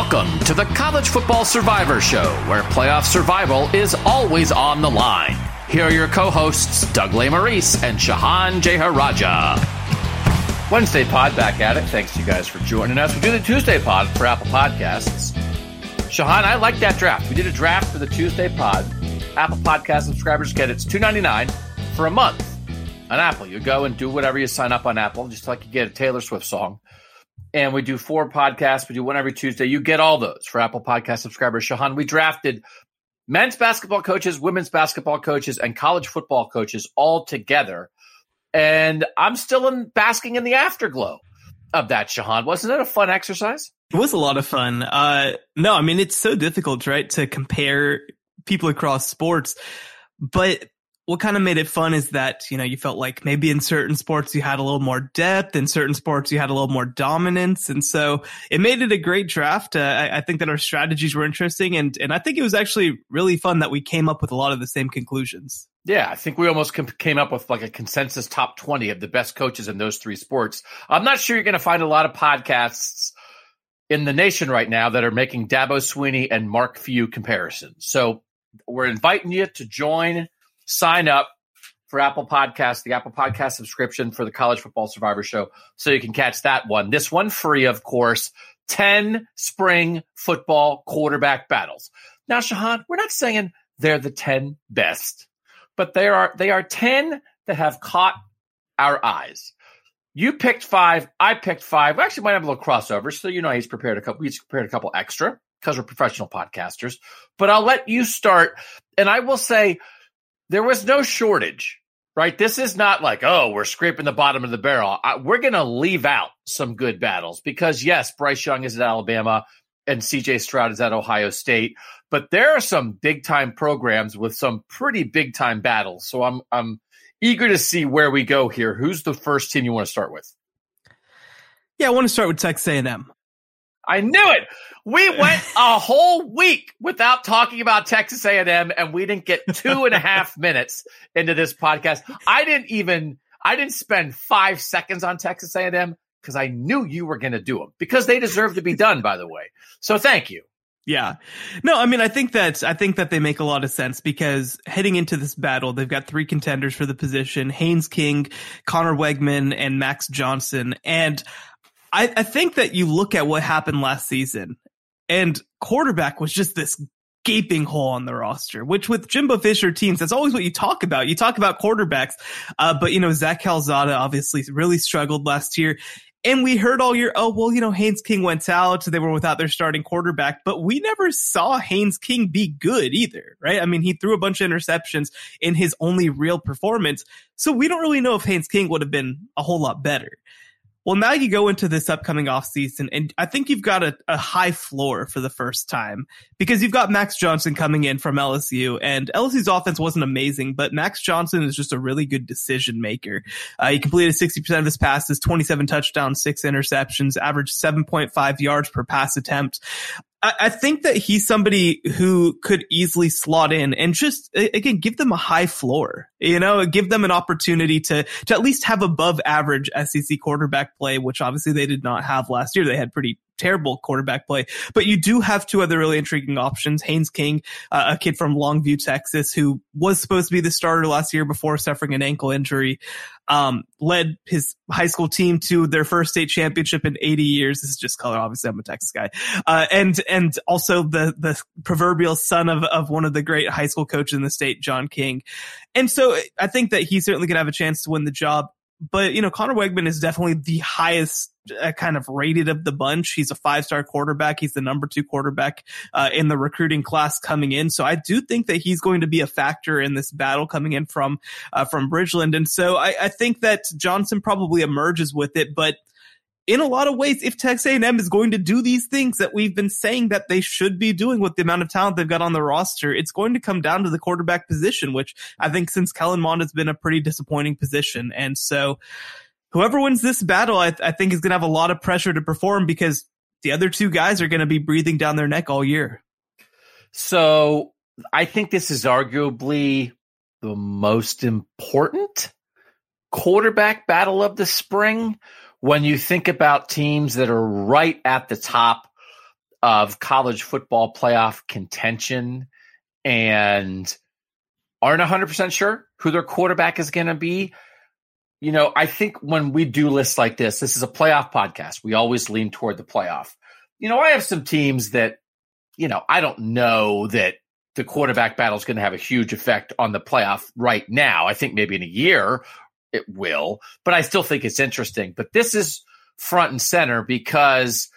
Welcome to the College Football Survivor Show, where playoff survival is always on the line. Here are your co-hosts, Doug Lesmerises and Shehan Jeyarajah. Wednesday pod back at it. Thanks to you guys for joining us. We do the Tuesday pod for Apple Podcasts. Shehan, I like that draft. We did a draft for the Tuesday pod. Apple Podcast subscribers get it's two ninety nine for a month on Apple. You go and do whatever you sign up on Apple, just like you get a Taylor Swift song and we do four podcasts. We do one every Tuesday. You get all those for Apple Podcast subscribers. Shehan, we drafted men's basketball coaches, women's basketball coaches, and college football coaches all together. And I'm still in basking in the afterglow of that, Shehan. Wasn't it a fun exercise? It was a lot of fun. Uh, no, I mean, it's so difficult, right, to compare people across sports. But what kind of made it fun is that, you know, you felt like maybe in certain sports you had a little more depth, in certain sports you had a little more dominance. And so it made it a great draft. Uh, I, I, think that our strategies were interesting and, and I think it was actually really fun that we came up with a lot of the same conclusions. Yeah, I think we almost came up with like a consensus top 20 of the best coaches in those three sports. I'm not sure you're going to find a lot of podcasts in the nation right now that are making Dabo Swinney and Mark Few comparisons. So we're inviting you to join sign up for Apple Podcast, the Apple Podcast subscription for the College Football Survivor Show, so you can catch that one. This one free, of course. 10 spring football quarterback battles. Now, Shehan, we're not saying they're the 10 best, but they are they are 10 that have caught our eyes. You picked five, I picked five. We actually might have a little crossover, so you know he's prepared a couple. He's prepared a couple extra because we're professional podcasters. But I'll let you start, and I will say there was no shortage, right? This is not like, oh, we're scraping the bottom of the barrel. I, we're going to leave out some good battles because, yes, Bryce Young is at Alabama and CJ Stroud is at Ohio State, but there are some big time programs with some pretty big time battles. So I'm, I'm eager to see where we go here. Who's the first team you want to start with? Yeah, I want to start with Texas A&M. I knew it. We went a whole week without talking about Texas A&M, and we didn't get two and a half minutes into this podcast. I didn't even I didn't spend five seconds on Texas A&M because I knew you were going to do them because they deserve to be done. By the way, so thank you. Yeah. No, I mean, I think that, I think that they make a lot of sense because heading into this battle, they've got three contenders for the position, Haynes King, Conner Weigman, and Max Johnson. And I, I think that you look at what happened last season and quarterback was just this gaping hole on the roster, which with Jimbo Fisher teams, that's always what you talk about. You talk about quarterbacks. Uh, but you know, Zach Calzada obviously really struggled last year. And we heard all year, oh, well, you know, Haynes King went out. They were without their starting quarterback, but we never saw Haynes King be good either, right? I mean, he threw a bunch of interceptions in his only real performance. So we don't really know if Haynes King would have been a whole lot better. Well, now you go into this upcoming off season, and I think you've got a, a, high floor for the first time because you've got Max Johnson coming in from LSU, and LSU's offense wasn't amazing, but Max Johnson is just a really good decision maker. Uh, he completed 60% of his passes, 27 touchdowns, six interceptions, averaged 7.5 yards per pass attempt. I, think that he's somebody who could easily slot in and just again give them a high floor. You know, give them an opportunity to to at least have above average SEC quarterback play, which obviously they did not have last year. They had pretty terrible quarterback play. But you do have two other really intriguing options. Haynes King, uh, a kid from Longview, Texas, who was supposed to be the starter last year before suffering an ankle injury, um, led his high school team to their first state championship in 80 years. This is just color. Obviously, I'm a Texas guy. Uh, and, and also the, the proverbial son of, of one of the great high school coaches in the state, John King. And so I think that he's certainly going to have a chance to win the job but you know, Conner Weigman is definitely the highest uh, kind of rated of the bunch. He's a five star quarterback. He's the number two quarterback uh, in the recruiting class coming in. So I do think that he's going to be a factor in this battle coming in from uh, from Bridgeland. And so I, I think that Johnson probably emerges with it, but in a lot of ways, if Texas A&M is going to do these things that we've been saying that they should be doing with the amount of talent they've got on the roster, it's going to come down to the quarterback position, which I think since Kellen Mond has been a pretty disappointing position. And so whoever wins this battle, I, I think is going to have a lot of pressure to perform because the other two guys are going to be breathing down their neck all year. So I think this is arguably the most important quarterback battle of the spring when you think about teams that are right at the top of college football playoff contention and aren't 100% sure who their quarterback is going to be. You know, I think when we do lists like this, this is a playoff podcast. We always lean toward the playoff. You know, I have some teams that, you know, I don't know that the quarterback battle is going to have a huge effect on the playoff right now. I think maybe in a year it will, but I still think it's interesting. But this is front and center because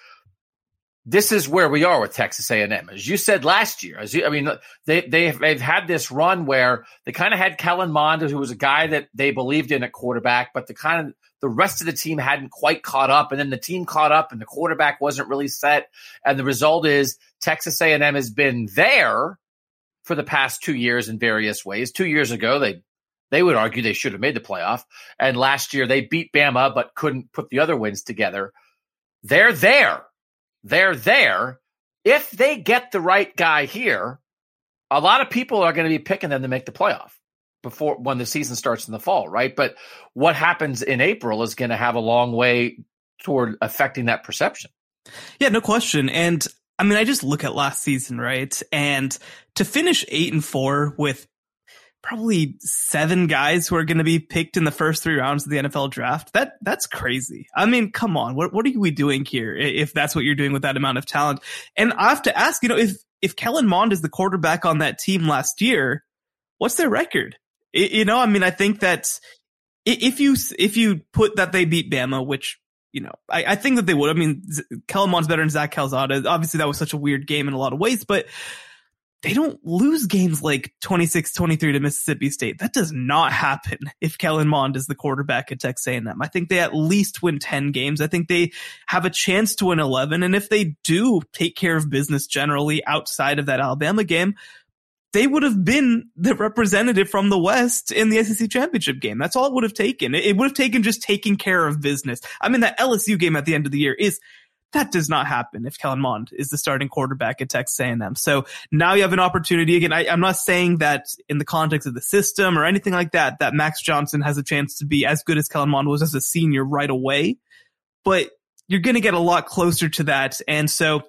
this is where we are with Texas A&M. As you said last year, as you, I mean, they they've, they've had this run where they kind of had Kellen Mond, who was a guy that they believed in at quarterback, but the kind of the rest of the team hadn't quite caught up, and then the team caught up, and the quarterback wasn't really set, and the result is Texas A&M has been there for the past two years in various ways. Two years ago, they they would argue they should have made the playoff, and last year they beat Bama but couldn't put the other wins together. They're there they're there. If they get the right guy here, a lot of people are going to be picking them to make the playoff before when the season starts in the fall, right? But what happens in April is going to have a long way toward affecting that perception. Yeah, no question. And I mean, I just look at last season, right? And to finish eight and four with probably seven guys who are going to be picked in the first three rounds of the NFL draft. That that's crazy. I mean, come on, what what are we doing here? If that's what you're doing with that amount of talent, and I have to ask, you know, if if Kellen Mond is the quarterback on that team last year, what's their record? It, you know, I mean, I think that if you if you put that they beat Bama, which you know, I, I think that they would. I mean, Kellen Mond's better than Zach Calzada. Obviously, that was such a weird game in a lot of ways, but they don't lose games like 26-23 to Mississippi State. That does not happen if Kellen Mond is the quarterback at Texas A&M. I think they at least win 10 games. I think they have a chance to win 11. And if they do take care of business generally outside of that Alabama game, they would have been the representative from the West in the SEC championship game. That's all it would have taken. It would have taken just taking care of business. I mean, that LSU game at the end of the year is that does not happen if Kellen Mond is the starting quarterback at Texas A&M. So now you have an opportunity again. I, am not saying that in the context of the system or anything like that, that Max Johnson has a chance to be as good as Kellen Mond was as a senior right away, but you're going to get a lot closer to that. And so,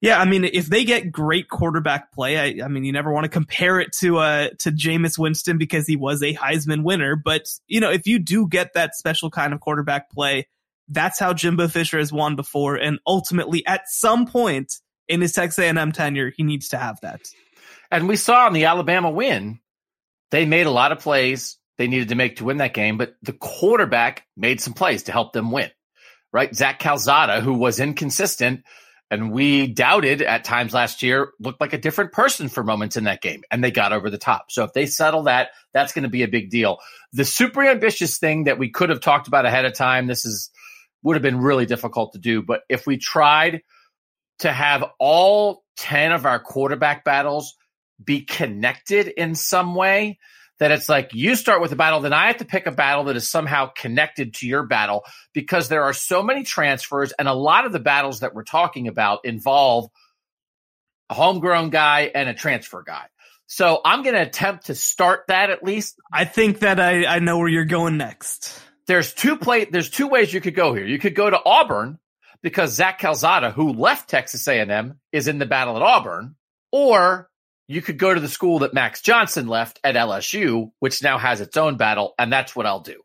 yeah, I mean, if they get great quarterback play, I, I mean, you never want to compare it to, uh, to Jameis Winston because he was a Heisman winner. But, you know, if you do get that special kind of quarterback play, that's how Jimbo Fisher has won before. And ultimately, at some point in his Texas A&M tenure, he needs to have that. And we saw in the Alabama win, they made a lot of plays they needed to make to win that game, but the quarterback made some plays to help them win, right? Zach Calzada, who was inconsistent and we doubted at times last year, looked like a different person for moments in that game, and they got over the top. So if they settle that, that's going to be a big deal. The super ambitious thing that we could have talked about ahead of time, this is would have been really difficult to do. But if we tried to have all 10 of our quarterback battles be connected in some way, that it's like you start with a battle, then I have to pick a battle that is somehow connected to your battle because there are so many transfers, and a lot of the battles that we're talking about involve a homegrown guy and a transfer guy. So I'm going to attempt to start that at least. I think that I, I know where you're going next there's two play there's two ways you could go here. You could go to Auburn because Zach Calzada, who left Texas A&M, is in the battle at Auburn, or you could go to the school that Max Johnson left at LSU, which now has its own battle, and that's what I'll do.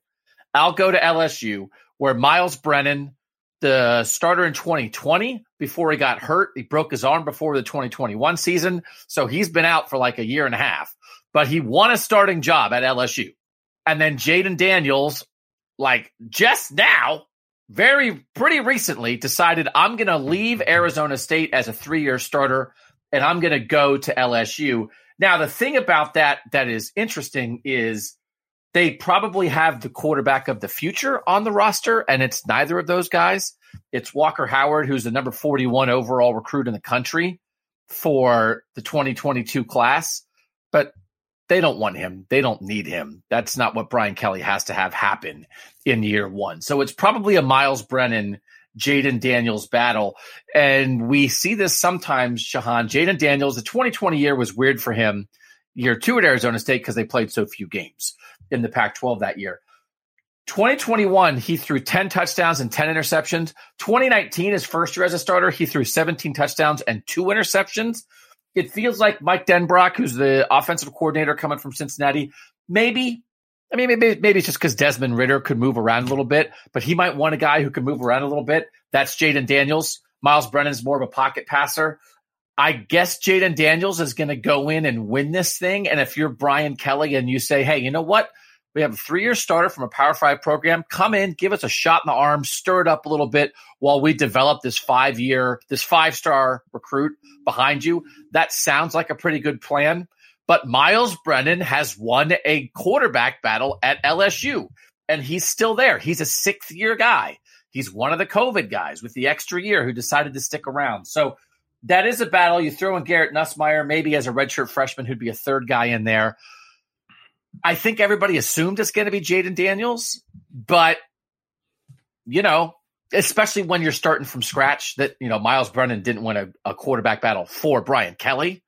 I'll go to LSU, where Miles Brennan, the starter in 2020, before he got hurt, he broke his arm before the 2021 season, so he's been out for like a year and a half. But he won a starting job at LSU. And then Jayden Daniels like just now, very pretty recently, decided I'm going to leave Arizona State as a three year starter and I'm going to go to LSU. Now, the thing about that that is interesting is they probably have the quarterback of the future on the roster, and it's neither of those guys. It's Walker Howard, who's the number 41 overall recruit in the country for the 2022 class. But they don't want him. They don't need him. That's not what Brian Kelly has to have happen in year one. So it's probably a Miles Brennan, Jayden Daniels battle. And we see this sometimes, Shehan. Jayden Daniels, the 2020 year was weird for him. Year two at Arizona State because they played so few games in the Pac 12 that year. 2021, he threw 10 touchdowns and 10 interceptions. 2019, his first year as a starter, he threw 17 touchdowns and two interceptions. It feels like Mike Denbrock, who's the offensive coordinator coming from Cincinnati, maybe, I mean, maybe, maybe it's just because Desmond Ridder could move around a little bit, but he might want a guy who can move around a little bit. That's Jayden Daniels. Miles Brennan's more of a pocket passer. I guess Jayden Daniels is going to go in and win this thing. And if you're Brian Kelly and you say, hey, you know what? We have a three year starter from a Power Five program. Come in, give us a shot in the arm, stir it up a little bit while we develop this five year, this five star recruit behind you. That sounds like a pretty good plan. But Miles Brennan has won a quarterback battle at LSU, and he's still there. He's a sixth year guy. He's one of the COVID guys with the extra year who decided to stick around. So that is a battle. You throw in Garrett Nussmeier, maybe as a redshirt freshman who'd be a third guy in there. I think everybody assumed it's going to be Jayden Daniels, but you know, especially when you're starting from scratch, that you know Miles Brennan didn't win a, a quarterback battle for Brian Kelly,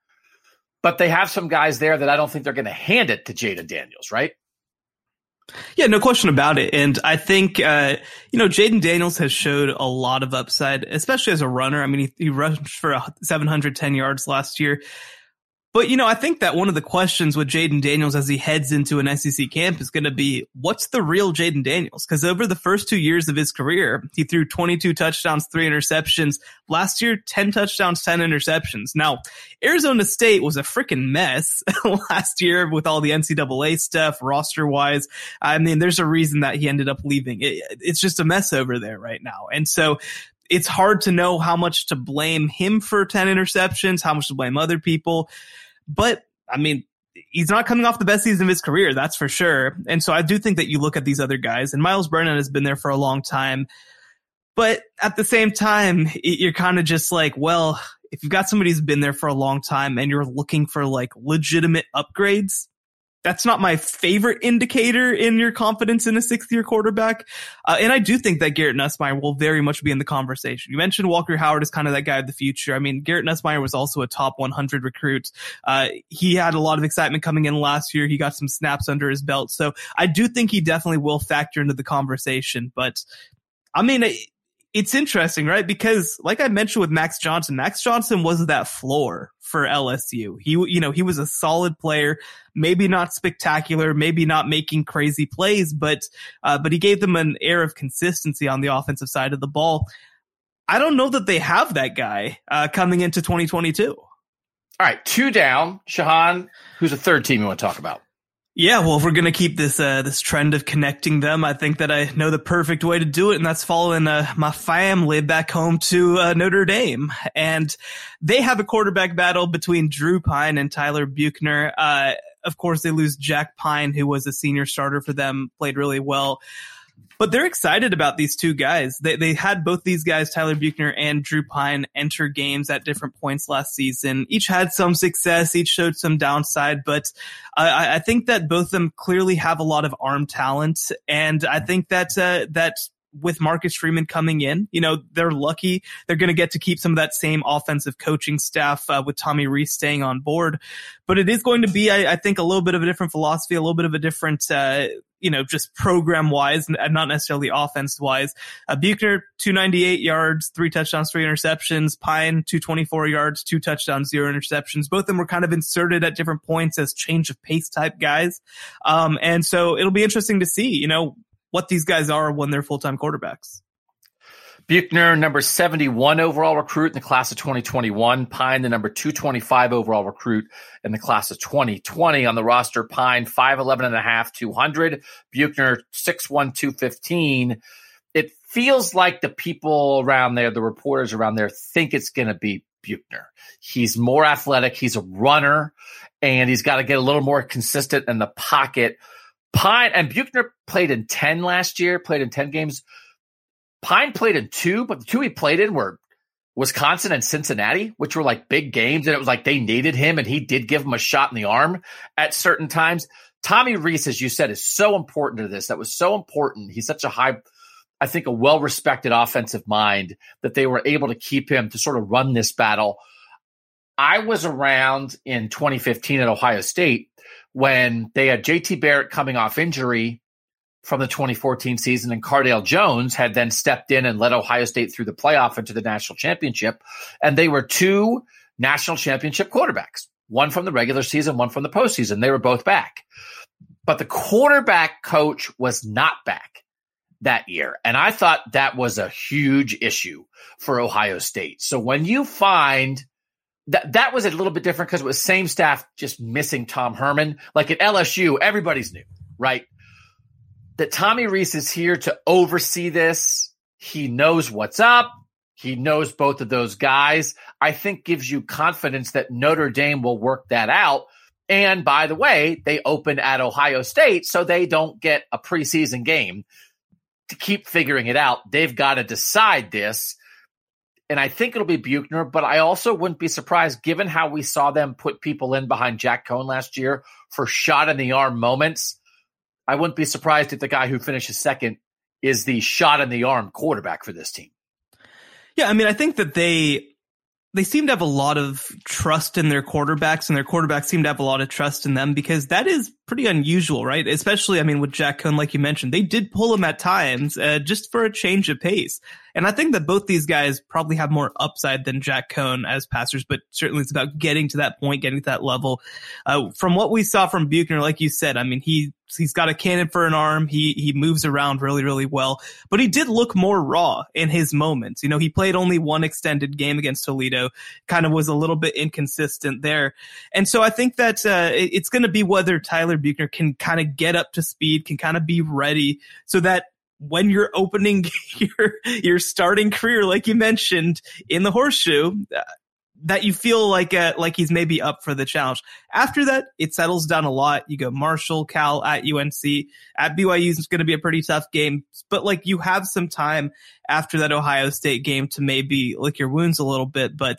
but they have some guys there that I don't think they're going to hand it to Jayden Daniels, right? Yeah, no question about it. And I think, uh, you know, Jayden Daniels has showed a lot of upside, especially as a runner. I mean, he, he rushed for 710 yards last year. But, you know, I think that one of the questions with Jayden Daniels as he heads into an SEC camp is going to be, what's the real Jayden Daniels? Because over the first two years of his career, he threw 22 touchdowns, three interceptions. Last year, 10 touchdowns, 10 interceptions. Now, Arizona State was a freaking mess last year with all the NCAA stuff, roster wise. I mean, there's a reason that he ended up leaving. It, it's just a mess over there right now. And so it's hard to know how much to blame him for 10 interceptions, how much to blame other people. But I mean, he's not coming off the best season of his career, that's for sure. And so I do think that you look at these other guys, and Miles Brennan has been there for a long time. But at the same time, you're kind of just like, well, if you've got somebody who's been there for a long time and you're looking for like legitimate upgrades, that's not my favorite indicator in your confidence in a sixth year quarterback. Uh, and I do think that Garrett Nussmeier will very much be in the conversation. You mentioned Walker Howard is kind of that guy of the future. I mean, Garrett Nussmeier was also a top 100 recruit. Uh, he had a lot of excitement coming in last year. He got some snaps under his belt. So I do think he definitely will factor into the conversation. But I mean, it's interesting, right? Because like I mentioned with Max Johnson, Max Johnson was that floor for LSU. He, you know, he was a solid player, maybe not spectacular, maybe not making crazy plays, but, uh, but he gave them an air of consistency on the offensive side of the ball. I don't know that they have that guy, uh, coming into 2022. All right. Two down. Shehan, who's the third team you want to talk about? Yeah, well, if we're gonna keep this uh, this trend of connecting them, I think that I know the perfect way to do it, and that's following uh, my family back home to uh, Notre Dame, and they have a quarterback battle between Drew Pyne and Tyler Buchner. Uh, of course, they lose Jack Pine, who was a senior starter for them, played really well. But they're excited about these two guys. They they had both these guys, Tyler Buchner and Drew Pyne, enter games at different points last season. Each had some success, each showed some downside, but I, I think that both of them clearly have a lot of arm talent, and I think that uh, that with Marcus Freeman coming in, you know, they're lucky. They're going to get to keep some of that same offensive coaching staff uh, with Tommy Rees staying on board. But it is going to be, I, I, think, a little bit of a different philosophy, a little bit of a different, uh, you know, just program wise, and not necessarily offense wise. Uh, Buchner, 298 yards, three touchdowns, three interceptions. Pyne, 224 yards, two touchdowns, zero interceptions. Both of them were kind of inserted at different points as change of pace type guys. Um, and so it'll be interesting to see, you know, what these guys are when they're full time quarterbacks. Buchner, number 71 overall recruit in the class of 2021. Pyne, the number 225 overall recruit in the class of 2020 on the roster. Pyne, 5'11 and a half, 200. Buchner, 6'1, 215. It feels like the people around there, the reporters around there, think it's going to be Buchner. He's more athletic. He's a runner and he's got to get a little more consistent in the pocket. Pyne and Buchner played in 10 last year, played in 10 games. Pyne played in two, but the two he played in were Wisconsin and Cincinnati, which were like big games. And it was like they needed him and he did give them a shot in the arm at certain times. Tommy Rees, as you said, is so important to this. That was so important. He's such a high, I think, a well respected offensive mind that they were able to keep him to sort of run this battle. I was around in 2015 at Ohio State when they had JT Barrett coming off injury. from the 2014 season, and Cardale Jones had then stepped in and led Ohio State through the playoff into the national championship. And they were two national championship quarterbacks, one from the regular season, one from the postseason. They were both back. But the quarterback coach was not back that year. And I thought that was a huge issue for Ohio State. So when you find that that was a little bit different because it was same staff just missing Tom Herman. Like at LSU, everybody's new, right? That Tommy Rees is here to oversee this. He knows what's up. He knows both of those guys. I think gives you confidence that Notre Dame will work that out. And by the way, they open at Ohio State, so they don't get a preseason game to keep figuring it out. They've got to decide this and I think it'll be Buchner, but I also wouldn't be surprised given how we saw them put people in behind Jack Coan last year for shot in the arm moments. I wouldn't be surprised if the guy who finishes second is the shot in the arm quarterback for this team. Yeah, I mean, I think that they they seem to have a lot of trust in their quarterbacks and their quarterbacks seem to have a lot of trust in them because that is pretty unusual, right? Especially, I mean, with Jack Coan, like you mentioned, they did pull him at times, uh, just for a change of pace. And I think that both these guys probably have more upside than Jack Coan as passers, but certainly it's about getting to that point, getting to that level. Uh, from what we saw from Buchner, like you said, I mean, he, he's got a cannon for an arm. He, he moves around really, really well, but he did look more raw in his moments. You know, he played only one extended game against Toledo, kind of was a little bit inconsistent there. And so I think that, uh, it's going to be whether Tyler Buchner can kind of get up to speed, can kind of be ready so that when you're opening your your starting career, like you mentioned in the horseshoe, uh, that you feel like uh, like he's maybe up for the challenge. After that, it settles down a lot. You go Marshall, Cal at UNC, at BYU is going to be a pretty tough game, but like you have some time after that Ohio State game to maybe lick your wounds a little bit. But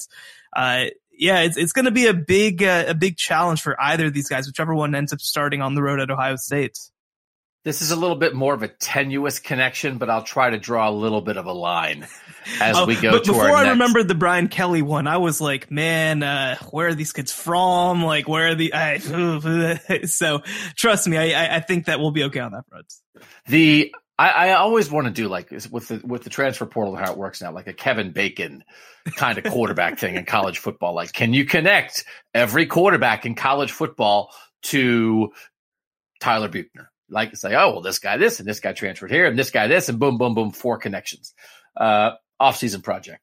uh, yeah, it's it's going to be a big uh, a big challenge for either of these guys, whichever one ends up starting on the road at Ohio State. This is a little bit more of a tenuous connection, but I'll try to draw a little bit of a line as oh, we go but before I next... remembered the Brian Kelly one, I was like, man, uh, where are these kids from? Like, where are the? I, so trust me, I, I think that we'll be okay on that front. The I, I always want to do like with the with the transfer portal how it works now, like a Kevin Bacon kind of quarterback thing in college football. Like, can you connect every quarterback in college football to Tyler Buchner? Like to say, oh, well, this guy this and this guy transferred here and this guy this and boom, boom, boom, four connections. Uh, off-season project.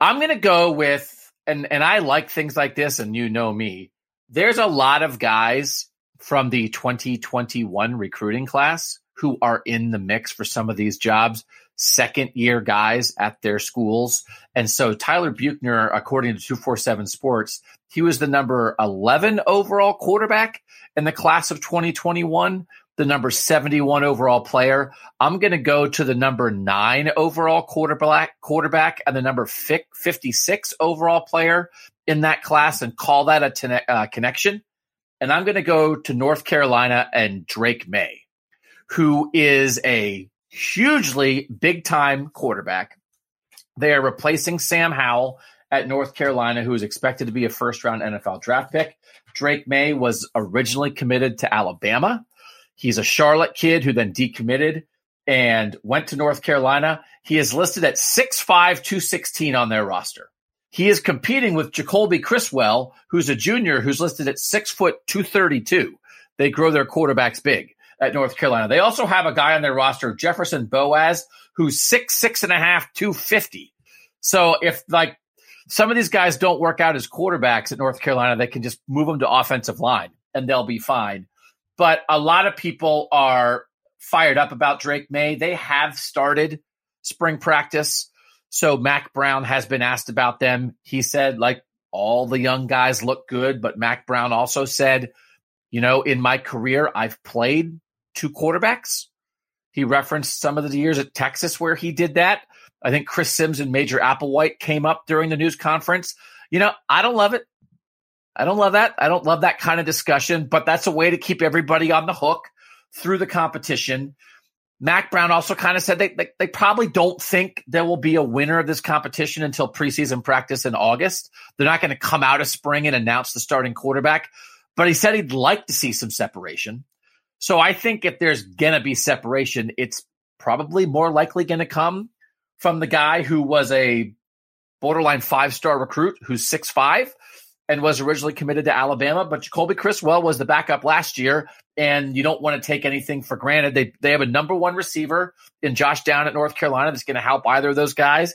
I'm going to go with, and and I like things like this, and you know me. There's a lot of guys from the 2021 recruiting class who are in the mix for some of these jobs, second year guys at their schools. And so Tyler Buchner, according to 247 Sports, he was the number 11 overall quarterback in the class of 2021, the number 71 overall player. I'm going to go to the number nine overall quarterback, quarterback and the number 56 overall player in that class and call that a ten- uh, connection. And I'm going to go to North Carolina and Drake Maye, who is a hugely big time quarterback. They are replacing Sam Howell at North Carolina, who is expected to be a first round NFL draft pick. Drake Maye was originally committed to Alabama. He's a Charlotte kid who then decommitted and went to North Carolina. He is listed at 6'5, 216 on their roster. He is competing with Jacoby Criswell, who's a junior who's listed at 6 foot 232. They grow their quarterbacks big at North Carolina. They also have a guy on their roster, Jefferson Boaz, who's six, six and a half, 250. So if like some of these guys don't work out as quarterbacks at North Carolina. They can just move them to offensive line and they'll be fine. But a lot of people are fired up about Drake Maye. They have started spring practice. So Mack Brown has been asked about them. He said, like, all the young guys look good. But Mack Brown also said, you know, in my career, I've played two quarterbacks. He referenced some of the years at Texas where he did that. I think Chris Sims and Major Applewhite came up during the news conference. You know, I don't love it. I don't love that. I don't love that kind of discussion, but that's a way to keep everybody on the hook through the competition. Mack Brown also kind of said they, they, they probably don't think there will be a winner of this competition until preseason practice in August. They're not going to come out of spring and announce the starting quarterback, but he said he'd like to see some separation. So I think if there's gonna be separation, it's probably more likely gonna come from the guy who was a borderline five star recruit who's six five and was originally committed to Alabama, but Jacoby Criswell was the backup last year, and you don't want to take anything for granted. They they have a number one receiver in Josh Down at North Carolina that's going to help either of those guys,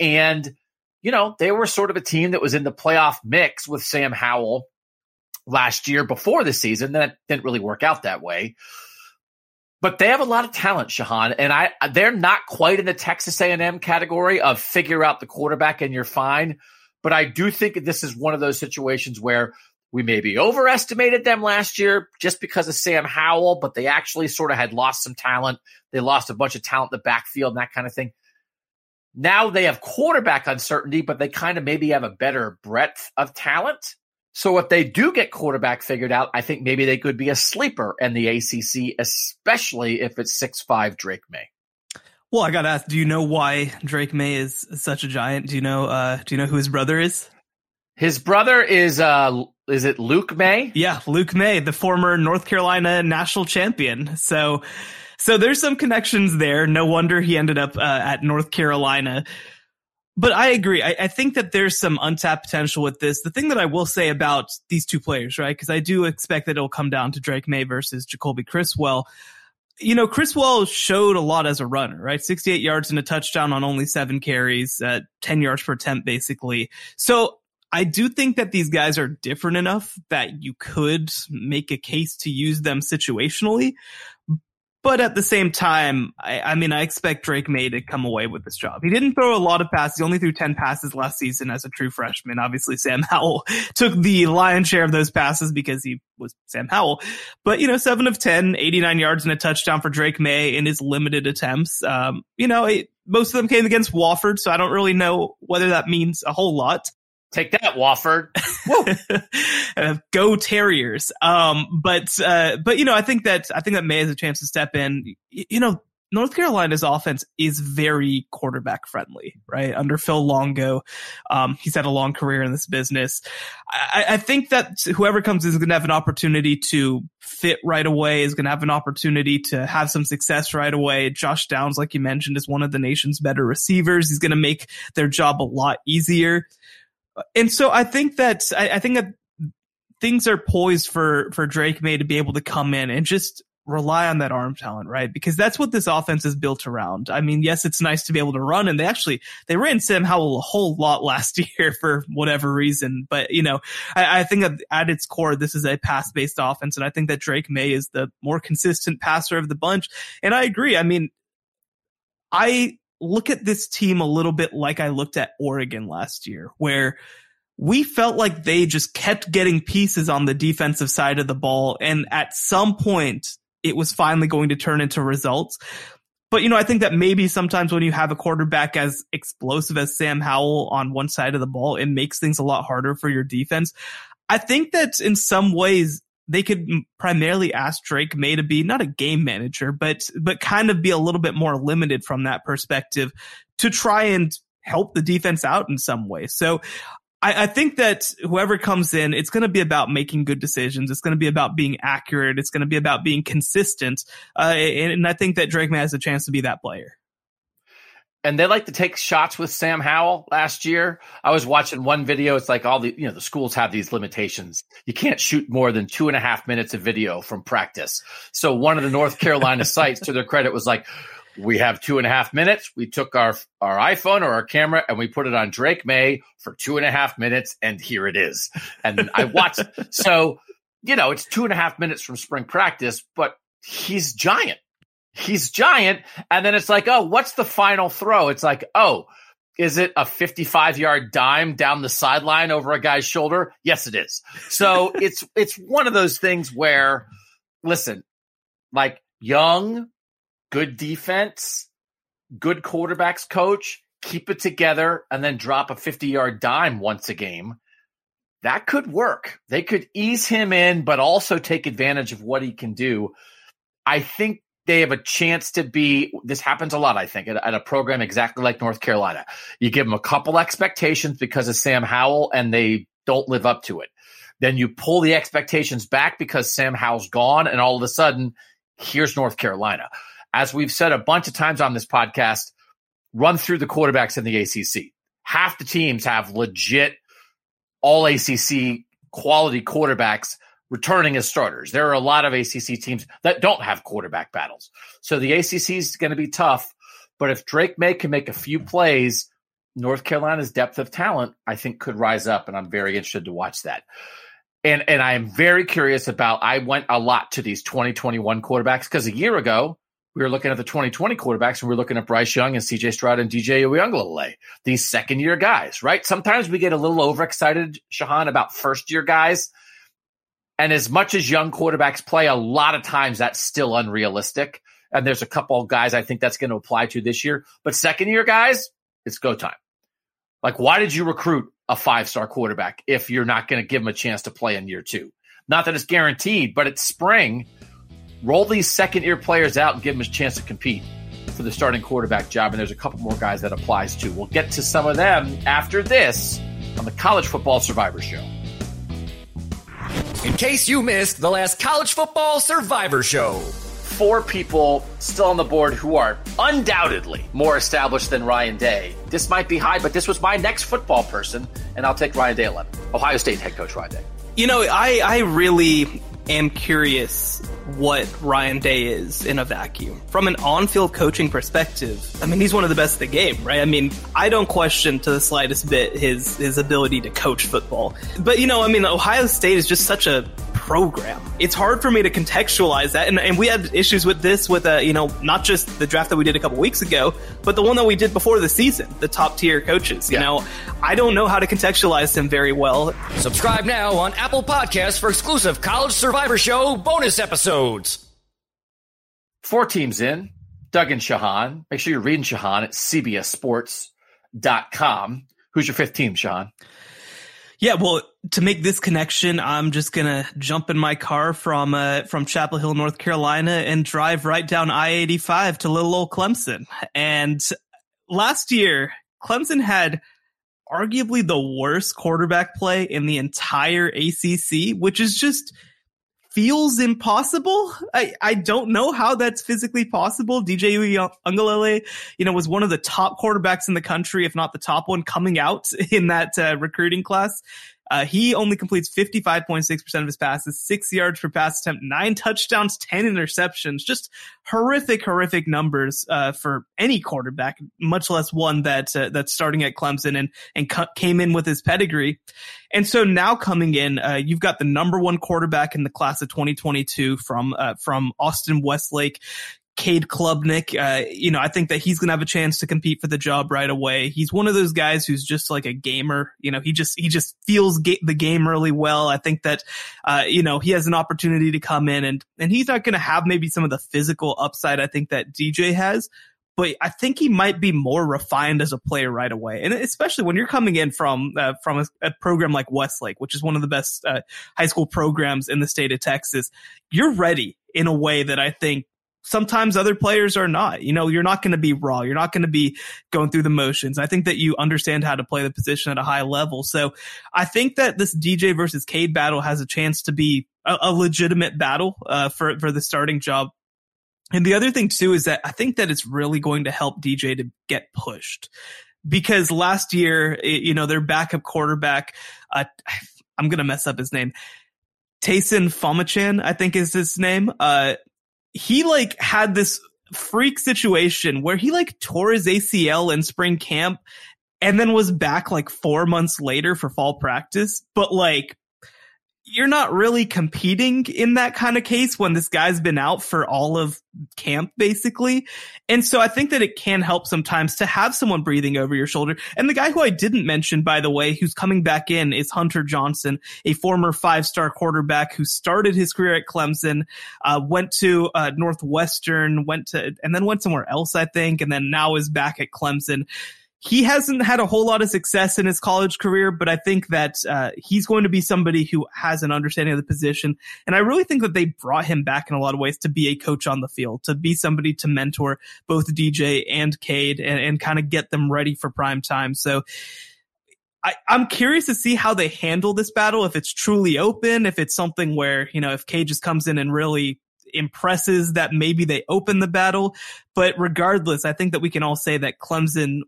and you know they were sort of a team that was in the playoff mix with Sam Howell last year before the season. That didn't really work out that way. But they have a lot of talent, Shehan, and I they're not quite in the Texas A&M category of figure out the quarterback and you're fine but I do think this is one of those situations where we maybe overestimated them last year just because of Sam Howell, but they actually sort of had lost some talent. They lost a bunch of talent in the backfield and that kind of thing. Now they have quarterback uncertainty, but they kind of maybe have a better breadth of talent. So if they do get quarterback figured out, I think maybe they could be a sleeper in the ACC, especially if it's six five Drake Maye. Well, I gotta ask, do you know why Drake Maye is such a giant? Do you know uh do you know who his brother is? His brother is uh is it Luke Maye? Yeah, Luke Maye, the former North Carolina national champion. So so there's some connections there. No wonder he ended up uh, at North Carolina. But I agree. I, I, think that there's some untapped potential with this. The thing that I will say about these two players, right? Because I do expect that it'll come down to Drake Maye versus Jacoby Criswell you know, Criswell showed a lot as a runner, right? 68 yards and a touchdown on only seven carries, at 10 yards per attempt, basically. So I do think that these guys are different enough that you could make a case to use them situationally. But at the same time, I, I, mean, I expect Drake Maye to come away with this job. He didn't throw a lot of passes. He only threw 10 passes last season as a true freshman. Obviously, Sam Howell took the lion's share of those passes because he was Sam Howell. But, you know, 7 of 10, 89 yards and a touchdown for Drake Maye in his limited attempts. Um, you know, it, most of them came against Wofford, so I don't really know whether that means a whole lot. Take that, Wofford. uh, go Terriers. Um, but, uh, but, you know, I think that, I think that Maye has a chance to step in. You know, North Carolina's offense is very quarterback friendly, right? Under Phil Longo. Um, he's had a long career in this business. I, I think that whoever comes is going to have an opportunity to fit right away, is going to have an opportunity to have some success right away. Josh Downs, like you mentioned, is one of the nation's better receivers. He's going to make their job a lot easier and so I think that I, I, think that things are poised for for Drake Maye to be able to come in and just rely on that arm talent, right? Because that's what this offense is built around. I mean, yes, it's nice to be able to run, and they actually they ran Sam Howell a whole lot last year for whatever reason. But you know, I, I think at its core, this is a pass based offense, and I think that Drake Maye is the more consistent passer of the bunch. And I agree. I mean, I look at this team a little bit like I looked at Oregon last year, where we felt like they just kept getting pieces on the defensive side of the ball. And at some point, it was finally going to turn into results. But, you know, I think that maybe sometimes when you have a quarterback as explosive as Sam Howell on one side of the ball, it makes things a lot harder for your defense. I think that in some ways, they could primarily ask Drake Maye to be not a game manager, but but kind of be a little bit more limited from that perspective to try and help the defense out in some way. So I, I think that whoever comes in, it's going to be about making good decisions. It's going to be about being accurate. It's going to be about being consistent. Uh, and, and I think that Drake Maye has a chance to be that player and they like to take shots with Sam Howell last year. I was watching one video. It's like all the, you know, the schools have these limitations. You can't shoot more than two and a half minutes of video from practice. So one of the North Carolina sites, to their credit, was like, we have two and a half minutes. We took our, our iPhone or our camera and we put it on Drake Maye for two and a half minutes. And here it is. And I watched. so, you know, it's two and a half minutes from spring practice, but he's giant he's giant. And then it's like, oh, what's the final throw? It's like, oh, is it a 55 yard dime down the sideline over a guy's shoulder? Yes, it is. So it's, it's one of those things where, listen, like young, good defense, good quarterbacks coach, keep it together and then drop a 50 yard dime once a game. That could work. They could ease him in, but also take advantage of what he can do. I think they have a chance to be this happens a lot i think at, at, a program exactly like north carolina you give them a couple expectations because of sam howell and they don't live up to it Then you pull the expectations back because Sam Howell's gone, and all of a sudden, here's North Carolina. As we've said a bunch of times on this podcast, run through the quarterbacks in the ACC. Half the teams have legit all ACC quality quarterbacks returning as starters. There are a lot of ACC teams that don't have quarterback battles. So the ACC is going to be tough. But if Drake Maye can make a few plays, North Carolina's depth of talent, I think, could rise up. And I'm very interested to watch that. And, and I am very curious about, I went a lot to these 2021 quarterbacks because a year ago, we were looking at the 2020 quarterbacks and we are looking at Bryce Young and CJ Stroud and DJ Uiagalelei, these second year guys, right? Sometimes we get a little overexcited, Shehan, about first year guys. And as much as young quarterbacks play, a lot of times that's still unrealistic. And there's a couple of guys I think that's going to apply to this year. But second year guys, it's go time. Like, why did you recruit a five star quarterback if you're not going to give him a chance to play in year two? Not that it's guaranteed, but it's spring roll these second year players out and give them a chance to compete for the starting quarterback job. And there's a couple more guys that applies to. We'll get to some of them after this on the College Football Survivor Show. In case you missed the last College Football Survivor Show. Four people still on the board who are undoubtedly more established than Ryan Day. This might be high, but this was my next football person, and I'll take Ryan Day 11. Ohio State head coach Ryan Day. You know, I, I really am curious what Ryan Day is in a vacuum. From an on-field coaching perspective, I mean, he's one of the best in the game, right? I mean, I don't question to the slightest bit his his ability to coach football. But you know, I mean, Ohio State is just such a program. It's hard for me to contextualize that, and, and we had issues with this with uh, you know not just the draft that we did a couple weeks ago, but the one that we did before the season, the top tier coaches. You yeah. know, I don't know how to contextualize them very well. Subscribe now on Apple Podcasts for exclusive College Survivor Show bonus episodes. Four teams in. Doug and Shehan. Make sure you're reading Shehan at CBSSports.com. Who's your fifth team, Shehan? Yeah, well, to make this connection, I'm just gonna jump in my car from uh, from Chapel Hill, North Carolina, and drive right down I-85 to little old Clemson. And last year, Clemson had arguably the worst quarterback play in the entire ACC, which is just feels impossible. I, I don't know how that's physically possible. DJ Uiagalelei, you know, was one of the top quarterbacks in the country, if not the top one coming out in that uh, recruiting class. Uh, he only completes 55.6% of his passes, six yards per pass attempt, nine touchdowns, 10 interceptions. Just horrific, horrific numbers, uh, for any quarterback, much less one that, uh, that's starting at Clemson and, and cu- came in with his pedigree. And so now coming in, uh, you've got the number one quarterback in the class of 2022 from, uh, from Austin Westlake. Cade Klubnik, uh, you know, I think that he's going to have a chance to compete for the job right away. He's one of those guys who's just like a gamer. You know, he just, he just feels ga- the game really well. I think that, uh, you know, he has an opportunity to come in and, and he's not going to have maybe some of the physical upside I think that DJ has, but I think he might be more refined as a player right away. And especially when you're coming in from, uh, from a, a, program like Westlake, which is one of the best, uh, high school programs in the state of Texas, you're ready in a way that I think sometimes other players are not. You know, you're not going to be raw. You're not going to be going through the motions. I think that you understand how to play the position at a high level. So I think that this DJ versus Cade battle has a chance to be a, a legitimate battle uh, for for the starting job. And the other thing too is that I think that it's really going to help DJ to get pushed because last year, you know, their backup quarterback, uh, I'm going to mess up his name. Taisun Phommachanh, I think is his name. Uh, he like had this freak situation where he like tore his ACL in spring camp and then was back like four months later for fall practice. But like you're not really competing in that kind of case when this guy's been out for all of camp basically. And so I think that it can help sometimes to have someone breathing over your shoulder. And the guy who I didn't mention, by the way, who's coming back in is Hunter Johnson, a former five star quarterback who started his career at Clemson, uh, went to uh, Northwestern, went to, and then went somewhere else, I think, and then now is back at Clemson he hasn't had a whole lot of success in his college career, but I think that uh, he's going to be somebody who has an understanding of the position. And I really think that they brought him back in a lot of ways to be a coach on the field, to be somebody to mentor both DJ and Cade and, and kind of get them ready for prime time. So I, I'm curious to see how they handle this battle. If it's truly open, if it's something where, you know, if Cade just comes in and really impresses that maybe they open the battle. But regardless, I think that we can all say that Clemson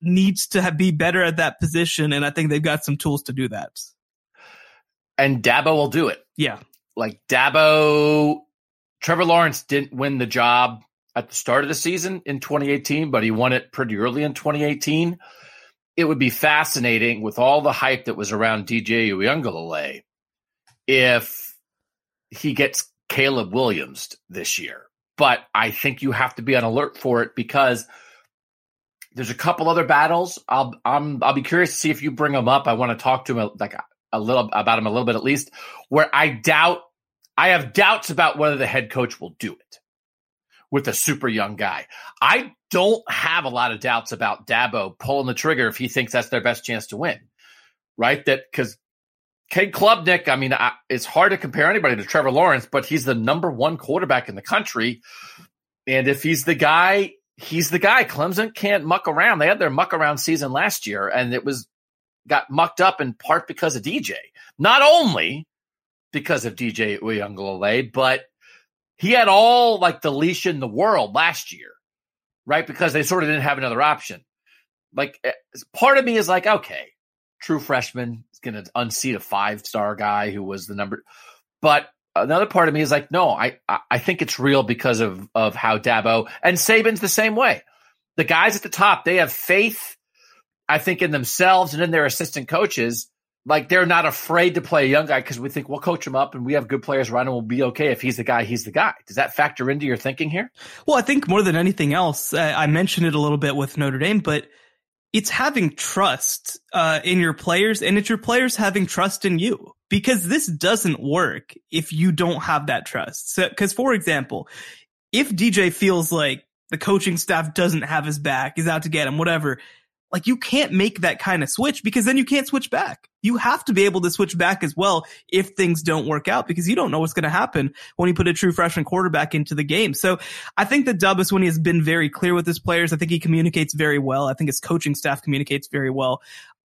needs to have, be better at that position. And I think they've got some tools to do that. And Dabo will do it. Yeah. Like Dabo, Trevor Lawrence didn't win the job at the start of the season in 2018, but he won it pretty early in 2018. It would be fascinating with all the hype that was around DJ Uiagalelei if he gets Caleb Williams this year. But I think you have to be on alert for it because there's a couple other battles. I'll I'm I'll be curious to see if you bring them up. I want to talk to him like a little about him a little bit at least. Where I doubt I have doubts about whether the head coach will do it with a super young guy. I don't have a lot of doubts about Dabo pulling the trigger if he thinks that's their best chance to win. Right? That because Cade Klubnik, I mean, I, it's hard to compare anybody to Trevor Lawrence, but he's the number one quarterback in the country. And if he's the guy, he's the guy. Clemson can't muck around. They had their muck around season last year, and it was got mucked up in part because of DJ. Not only because of DJ Uiagalelei, but he had all like the leash in the world last year, right? Because they sort of didn't have another option. Like eh, part of me is like, okay, true freshman is going to unseat a five star guy who was the number. But another part of me is like, no, I I think it's real because of of how Dabo and Saban's the same way. The guys at the top, they have faith, I think, in themselves and in their assistant coaches. Like they're not afraid to play a young guy because we think we'll coach him up and we have good players around and we'll be okay. If he's the guy, he's the guy. Does that factor into your thinking here? Well, I think more than anything else, I mentioned it a little bit with Notre Dame, but it's having trust uh, in your players and it's your players having trust in you because this doesn't work if you don't have that trust. So, cause for example, if DJ feels like the coaching staff doesn't have his back, is out to get him, whatever, like you can't make that kind of switch because then you can't switch back. You have to be able to switch back as well if things don't work out because you don't know what's going to happen when you put a true freshman quarterback into the game. So I think that Dubas, when he has been very clear with his players. I think he communicates very well. I think his coaching staff communicates very well.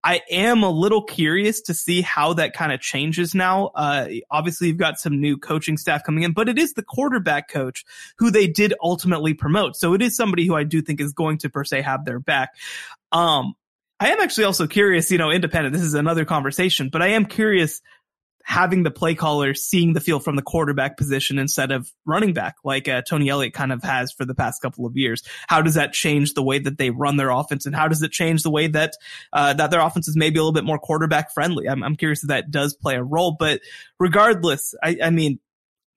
I am a little curious to see how that kind of changes now. Uh, obviously, you've got some new coaching staff coming in, but it is the quarterback coach who they did ultimately promote. So it is somebody who I do think is going to per se have their back. Um, I am actually also curious, you know, independent. This is another conversation, but I am curious having the play caller seeing the field from the quarterback position instead of running back, like uh, Tony Elliott kind of has for the past couple of years. How does that change the way that they run their offense, and how does it change the way that uh, that their offense is maybe a little bit more quarterback friendly? I'm, I'm curious if that does play a role. But regardless, I, I mean,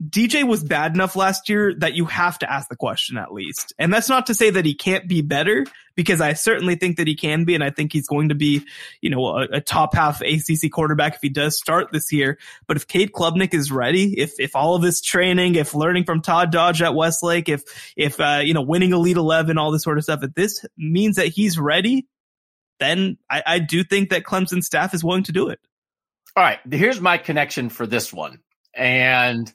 DJ was bad enough last year that you have to ask the question at least. And that's not to say that he can't be better because I certainly think that he can be. And I think he's going to be, you know, a, a top half ACC quarterback if he does start this year. But if Cade Klubnik is ready, if, if all of this training, if learning from Todd Dodge at Westlake, if, if, uh, you know, winning Elite 11, all this sort of stuff, if this means that he's ready, then I, I do think that Clemson staff is willing to do it. All right. Here's my connection for this one. And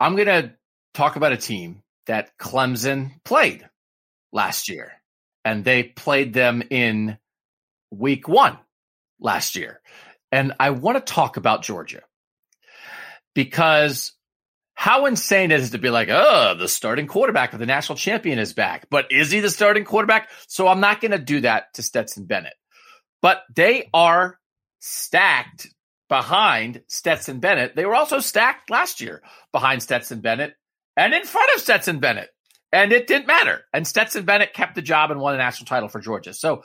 I'm going to talk about a team that Clemson played last year, and they played them in week one last year. And I want to talk about Georgia because how insane is it to be like, oh, the starting quarterback of the national champion is back, but is he the starting quarterback? So I'm not going to do that to Stetson Bennett. But they are stacked behind Stetson Bennett. They were also stacked last year behind Stetson Bennett and in front of Stetson Bennett. And it didn't matter. And Stetson Bennett kept the job and won a national title for Georgia. So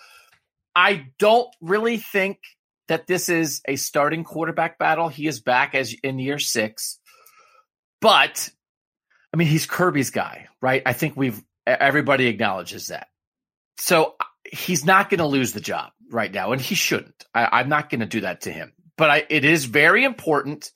I don't really think that this is a starting quarterback battle. He is back as in year six. But I mean, he's Kirby's guy, right? I think we've everybody acknowledges that. So uh, he's not going to lose the job right now, and he shouldn't. I, am not going to do that to him but I, it is very important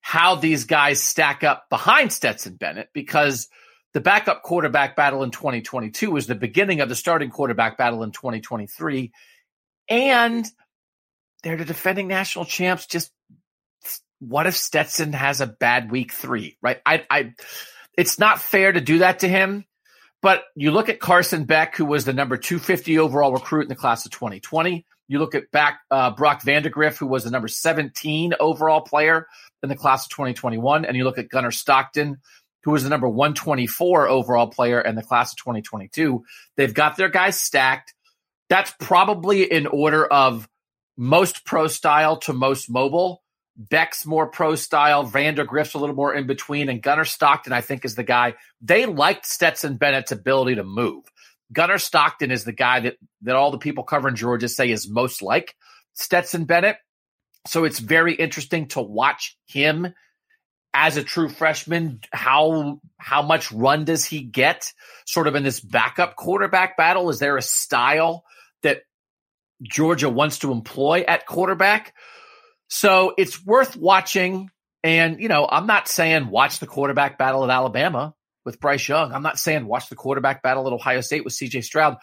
how these guys stack up behind Stetson Bennett because the backup quarterback battle in 2022 was the beginning of the starting quarterback battle in 2023. And they're the defending national champs. Just what if Stetson has a bad week three, right? I, I, it's not fair to do that to him. But you look at Carson Beck, who was the number 250 overall recruit in the class of 2020. You look at back uh, Brock Vandagriff, who was the number 17 overall player in the class of 2021, and you look at Gunnar Stockton, who was the number 124 overall player in the class of 2022. They've got their guys stacked. That's probably in order of most pro style to most mobile. Beck's more pro style, Vandagriff's a little more in between, and Gunnar Stockton, I think, is the guy. They liked Stetson Bennett's ability to move. Gunnar Stockton is the guy that that all the people covering Georgia say is most like Stetson Bennett. So it's very interesting to watch him as a true freshman. How how much run does he get? Sort of in this backup quarterback battle. Is there a style that Georgia wants to employ at quarterback? So it's worth watching. And, you know, I'm not saying watch the quarterback battle at Alabama with Bryce Young. I'm not saying watch the quarterback battle at Ohio State with CJ Stroud.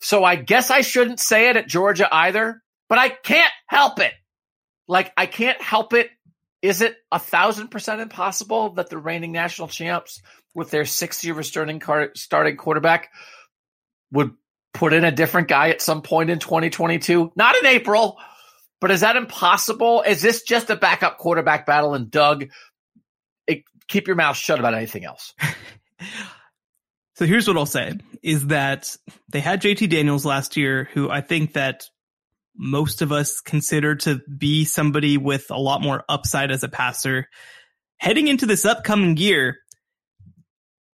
So I guess I shouldn't say it at Georgia either, but I can't help it. Like, I can't help it. Is it a thousand percent impossible that the reigning national champs with their six year starting, starting quarterback would put in a different guy at some point in 2022? Not in April but is that impossible? Is this just a backup quarterback battle? And Doug, keep your mouth shut about anything else. so here's what I'll say is that they had JT Daniels last year, who I think that most of us consider to be somebody with a lot more upside as a passer. Heading into this upcoming year,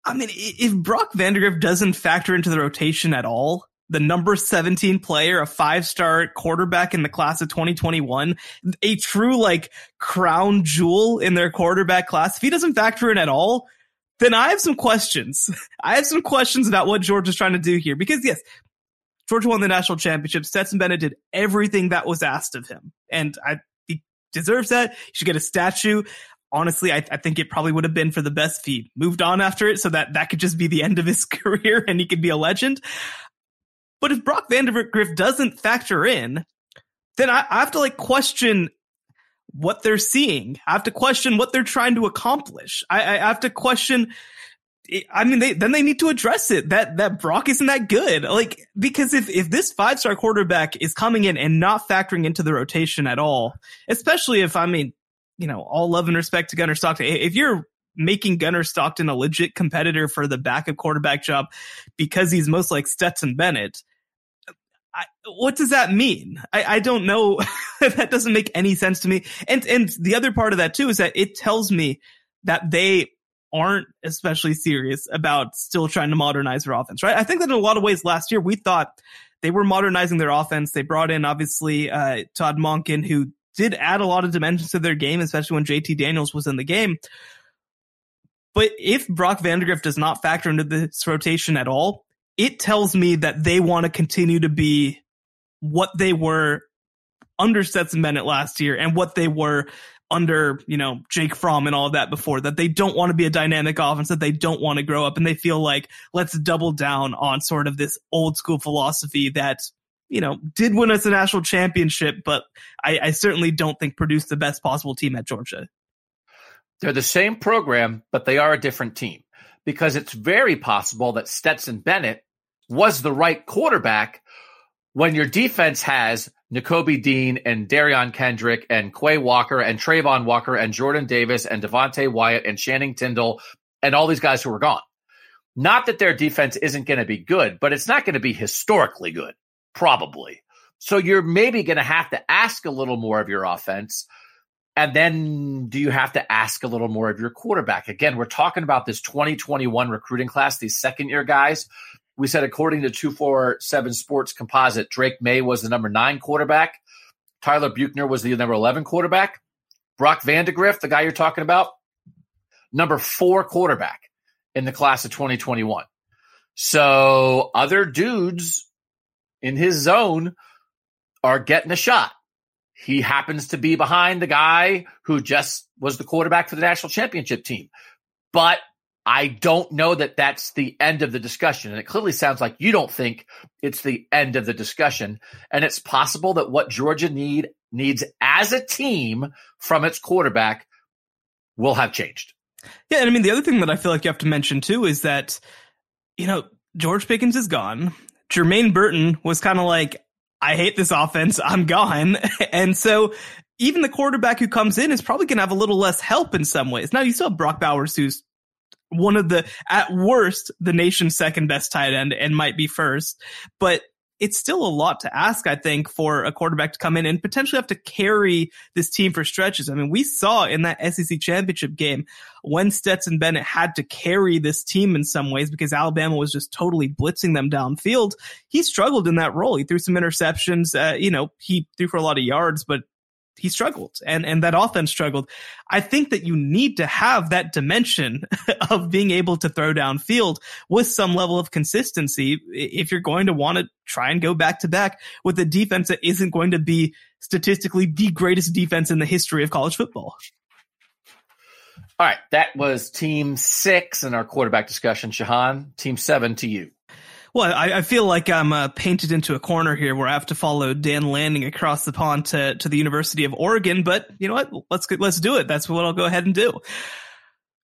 I mean, if Brock Vandagriff doesn't factor into the rotation at all, the number 17 player, a five star quarterback in the class of 2021, a true like crown jewel in their quarterback class. If he doesn't factor in at all, then I have some questions. I have some questions about what Georgia's trying to do here because yes, Georgia won the national championship. Stetson Bennett did everything that was asked of him. And I, he deserves that. He should get a statue honestly, I, I, think it probably would have been for the best if he moved on after it so that that could just be the end of his career and he could be a legend. But if Brock Vandagriff doesn't factor in, then I, I have to like question what they're seeing. I have to question what they're trying to accomplish. I, I have to question. I mean, they, then they need to address it that, that Brock isn't that good. Like, because if, if this five star quarterback is coming in and not factoring into the rotation at all, especially if, I mean, you know, all love and respect to Gunnar Stockton. If you're making Gunnar Stockton a legit competitor for the backup quarterback job because he's most like Stetson Bennett, I, what does that mean? I, I don't know. that doesn't make any sense to me. And and the other part of that too is that it tells me that they aren't especially serious about still trying to modernize their offense, right? I think that in a lot of ways last year we thought they were modernizing their offense. They brought in obviously uh, Todd Monken, who did add a lot of dimensions to their game, especially when JT Daniels was in the game. But if Brock Vandagriff does not factor into this rotation at all, it tells me that they want to continue to be what they were under Stetson Bennett last year and what they were under, you know, Jake Fromm and all of that before, that they don't want to be a dynamic offense, that they don't want to grow up. And they feel like, let's double down on sort of this old school philosophy that, you know, did win us a national championship, but I, I certainly don't think produced the best possible team at Georgia. They're the same program, but they are a different team because it's very possible that Stetson Bennett was the right quarterback when your defense has Nakobe Dean and Derion Kendrick and Quay Walker and Travon Walker and Jordan Davis and Devonte Wyatt and Channing Tindall and all these guys who are gone. Not that their defense isn't going to be good, but it's not going to be historically good, probably. So you're maybe going to have to ask a little more of your offense. And then do you have to ask a little more of your quarterback? Again, we're talking about this 2021 recruiting class, these second year guys we said according to 247 Sports Composite, Drake Maye was the number nine quarterback. Tyler Buchner was the number 11 quarterback. Brock Vandagriff, the guy you're talking about, number four quarterback in the class of 2021. So other dudes in his zone are getting a shot. He happens to be behind the guy who just was the quarterback for the national championship team. But I don't know that that's the end of the discussion. And it clearly sounds like you don't think it's the end of the discussion. And it's possible that what Georgia need needs as a team from its quarterback will have changed. Yeah, and I mean the other thing that I feel like you have to mention too is that, you know, George Pickens is gone. Jermaine Burton was kind of like, I hate this offense. I'm gone. And so even the quarterback who comes in is probably going to have a little less help in some ways. Now you still have Brock Bowers, who's one of the, at worst, the nation's second best tight end and might be first, but it's still a lot to ask, I think, for a quarterback to come in and potentially have to carry this team for stretches. I mean, we saw in that SEC championship game when Stetson Bennett had to carry this team in some ways because Alabama was just totally blitzing them downfield. He struggled in that role. He threw some interceptions. Uh, you know, he threw for a lot of yards, but he struggled and, and that offense struggled. I think that you need to have that dimension of being able to throw downfield with some level of consistency if you're going to want to try and go back to back with a defense that isn't going to be statistically the greatest defense in the history of college football. All right. That was team six in our quarterback discussion. Shehan, team seven to you. Well, I, I feel like I'm uh, painted into a corner here where I have to follow Dan Lanning across the pond to, to the University of Oregon. But you know what? Let's let's do it. That's what I'll go ahead and do.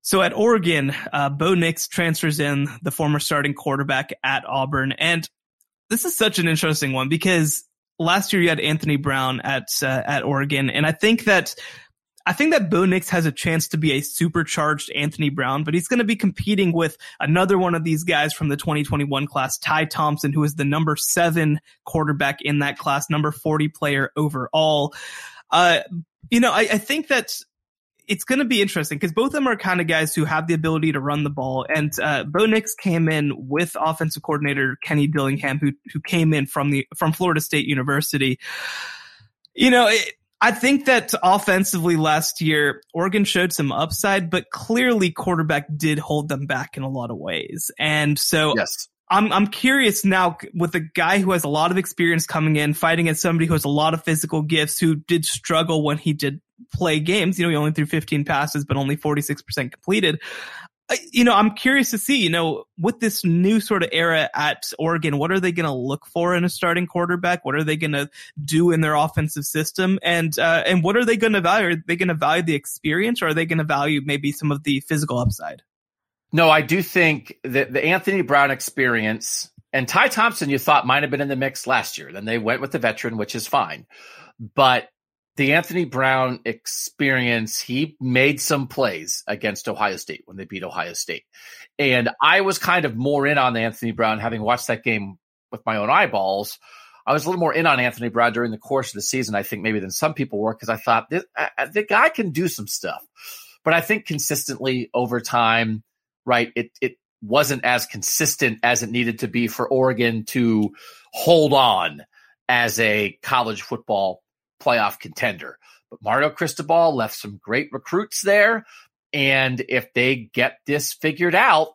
So at Oregon, uh, Bo Nix transfers in the former starting quarterback at Auburn, and this is such an interesting one because last year you had Anthony Brown at uh, at Oregon, and I think that I think that Bo Nix has a chance to be a supercharged Anthony Brown, but he's going to be competing with another one of these guys from the 2021 class, Ty Thompson, who is the number seven quarterback in that class, number 40 player overall. Uh, you know, I, I think that it's going to be interesting because both of them are kind of guys who have the ability to run the ball. And uh, Bo Nix came in with offensive coordinator Kenny Dillingham, who who came in from the from Florida State University. You know, it, I think that offensively last year, Oregon showed some upside, but clearly quarterback did hold them back in a lot of ways. And so yes. I'm I'm curious now with a guy who has a lot of experience coming in, fighting against somebody who has a lot of physical gifts, who did struggle when he did play games. You know, he only threw 15 passes, but only 46% completed you know, I'm curious to see, you know, with this new sort of era at Oregon, what are they going to look for in a starting quarterback? What are they going to do in their offensive system? And, uh, and what are they going to value? Are they going to value the experience or are they going to value maybe some of the physical upside? No, I do think that the Anthony Brown experience and Ty Thompson, you thought might have been in the mix last year. Then they went with the veteran, which is fine. But the Anthony Brown experience, he made some plays against Ohio State when they beat Ohio State. And I was kind of more in on Anthony Brown, having watched that game with my own eyeballs. I was a little more in on Anthony Brown during the course of the season, I think, maybe than some people were, because I thought this, uh, the guy can do some stuff. But I think consistently over time, right, it, it wasn't as consistent as it needed to be for Oregon to hold on as a college football playoff contender. But Mario Cristobal left some great recruits there. And if they get this figured out,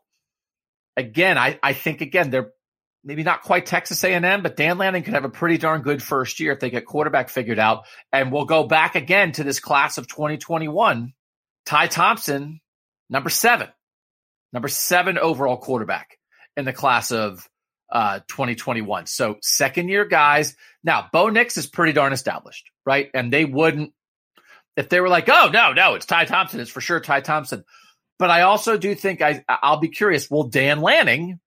again, I, I think again, they're maybe not quite Texas A&M, but Dan Lanning could have a pretty darn good first year if they get quarterback figured out. And we'll go back again to this class of 2021. Ty Thompson, number seven, number seven overall quarterback in the class of uh, 2021. So second year guys. Now, Bo Nix is pretty darn established, right? And they wouldn't, if they were like, oh, no, no, it's Ty Thompson. It's for sure Ty Thompson. But I also do think I, I'll be curious. Will Dan Lanning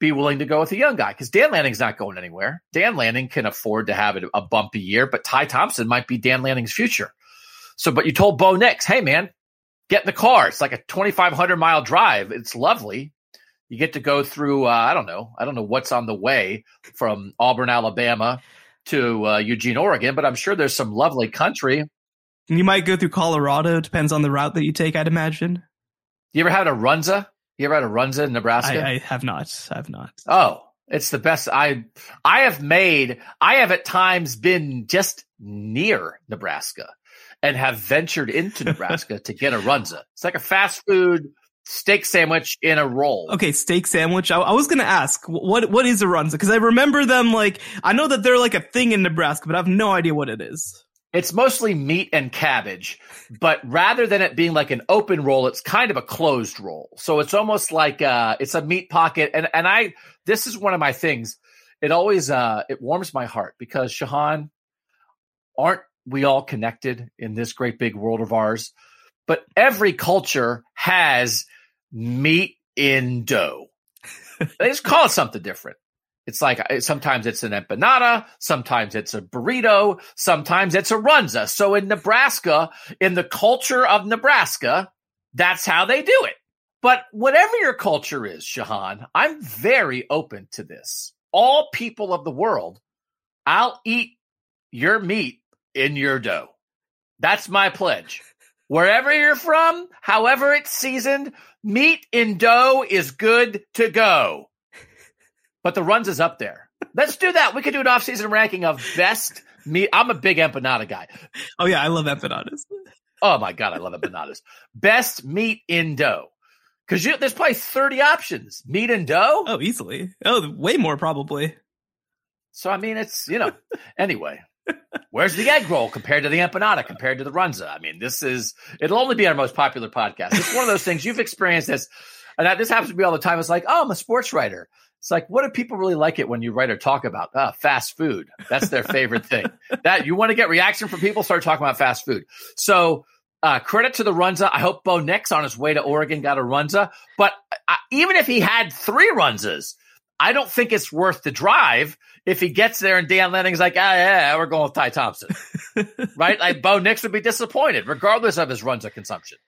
be willing to go with a young guy? Because Dan Lanning's not going anywhere. Dan Lanning can afford to have a bumpy year, but Ty Thompson might be Dan Lanning's future. So, but you told Bo Nix, hey, man, get in the car. It's like a 2,500 mile drive. It's lovely you get to go through uh, i don't know i don't know what's on the way from auburn alabama to uh, eugene oregon but i'm sure there's some lovely country. You might go through colorado. Depends on the route that you take i'd imagine. You ever had a runza? You ever had a runza in nebraska? I, I have not. I have not. Oh it's the best. I i have made i have at times been just near nebraska and have ventured into nebraska to get a runza. It's like a fast food steak sandwich in a roll. Okay, steak sandwich. I, I was gonna ask what what is a runza because I remember them like I know that they're like a thing in Nebraska, but I have no idea what it is. It's mostly meat and cabbage, but rather than it being like an open roll, it's kind of a closed roll. So it's almost like uh, it's a meat pocket. And and I this is one of my things. It always uh, it warms my heart because Shehan, aren't we all connected in this great big world of ours? But every culture has meat in dough. they just call it something different. It's like uh, sometimes it's an empanada, sometimes it's a burrito, sometimes it's a runza. So in Nebraska, in the culture of Nebraska, that's how they do it. But whatever your culture is, Shehan, I'm very open to this. All people of the world, I'll eat your meat in your dough. That's my pledge. Wherever you're from, however it's seasoned, meat in dough is good to go. But the runza is up there. Let's do that. We could do an off-season ranking of best meat. I'm a big empanada guy. Oh yeah, I love empanadas. Oh my god, I love empanadas. best meat in dough. Because there's probably 30 options. Meat and dough? Oh, easily. Oh, way more probably. So I mean, it's you know. anyway, where's the egg roll compared to the empanada compared to the runza? I mean, this is it'll only be our most popular podcast. It's one of those things you've experienced this, and this happens to me all the time. It's like, oh, I'm a sports writer. It's like, what do people really like it when you write or talk about? Uh, fast food. That's their favorite thing. That you want to get reaction from people, start talking about fast food. So uh, credit to the Runza. I hope Bo Nix on his way to Oregon got a Runza. But uh, even if he had three Runzas, I don't think it's worth the drive if he gets there and Dan Lanning's like, ah, yeah, we're going with Ty Thompson. right? Like Bo Nix would be disappointed, regardless of his runza consumption.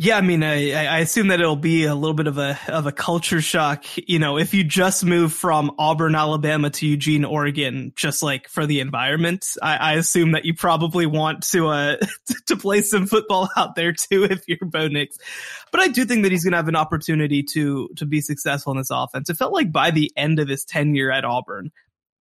Yeah, I mean, I, I assume that it'll be a little bit of a of a culture shock. You know, if you just move from Auburn, Alabama to Eugene, Oregon, just like for the environment, I, I assume that you probably want to uh to play some football out there too if you're Bo Nix. But I do think that he's going to have an opportunity to to be successful in this offense. It felt like by the end of his tenure at Auburn,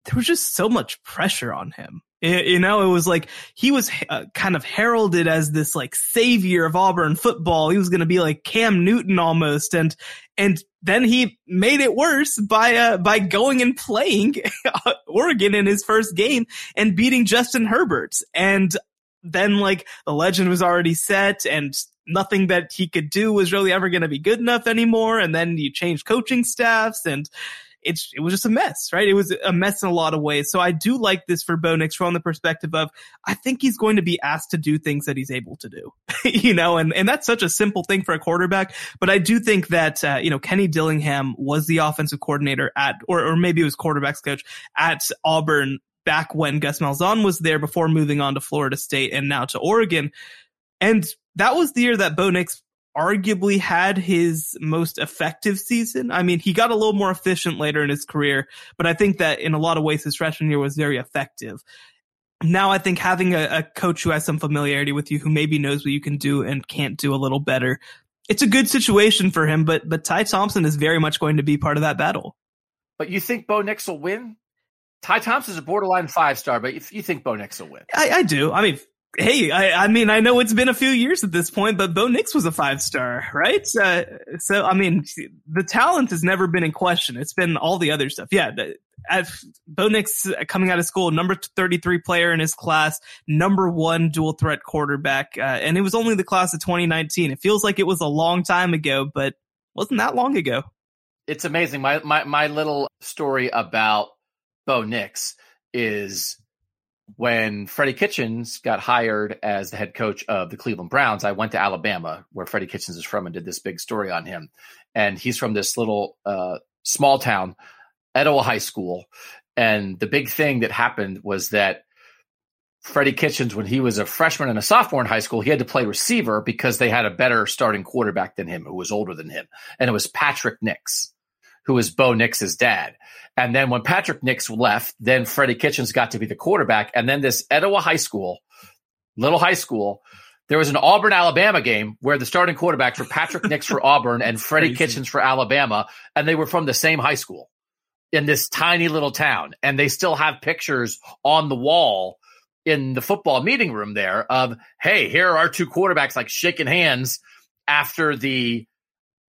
there was just so much pressure on him. You know, it was like he was uh, kind of heralded as this like savior of Auburn football. He was going to be like Cam Newton almost, and and then he made it worse by uh, by going and playing Oregon in his first game and beating Justin Herbert. And then like the legend was already set, and nothing that he could do was really ever going to be good enough anymore. And then you change coaching staffs and it's it was just a mess, right? It was a mess in a lot of ways. So I do like this for Bo Nix from the perspective of I think he's going to be asked to do things that he's able to do, you know, and and that's such a simple thing for a quarterback. But I do think that uh, you know Kenny Dillingham was the offensive coordinator at, or or maybe it was quarterbacks coach at Auburn back when Gus Malzahn was there before moving on to Florida State and now to Oregon. And that was the year that Bo Nix arguably had his most effective season. I mean, he got a little more efficient later in his career, but I think that in a lot of ways his freshman year was very effective. Now I think having a, a coach who has some familiarity with you, who maybe knows what you can do and can't do a little better, it's a good situation for him, but but Ty Thompson is very much going to be part of that battle. But you think Bo Nix will win? Ty Thompson's a borderline five star, but if you think Bo Nix will win, I, I do. I mean, hey, I, I, mean, I know it's been a few years at this point, but Bo Nix was a five star, right? Uh, so, I mean, the talent has never been in question. It's been all the other stuff. Yeah. At Bo Nix coming out of school, number 33 player in his class, number one dual threat quarterback. Uh, and it was only the class of 2019. It feels like it was a long time ago, but wasn't that long ago. It's amazing. My, my, my little story about Bo Nix is when Freddie Kitchens got hired as the head coach of the Cleveland Browns, I went to Alabama, where Freddie Kitchens is from, and did this big story on him. And he's from this little uh, small town, Etowah High School. And the big thing that happened was that Freddie Kitchens, when he was a freshman and a sophomore in high school, he had to play receiver because they had a better starting quarterback than him, who was older than him. And it was Patrick Nix who was Bo Nix's dad. And then when Patrick Nix left, then Freddie Kitchens got to be the quarterback. And then this Etowah High School, little high school, there was an Auburn, Alabama game where the starting quarterbacks were Patrick Nix for Auburn and Freddie Crazy. Kitchens for Alabama. And they were from the same high school in this tiny little town. And they still have pictures on the wall in the football meeting room there of, hey, here are our two quarterbacks like shaking hands after the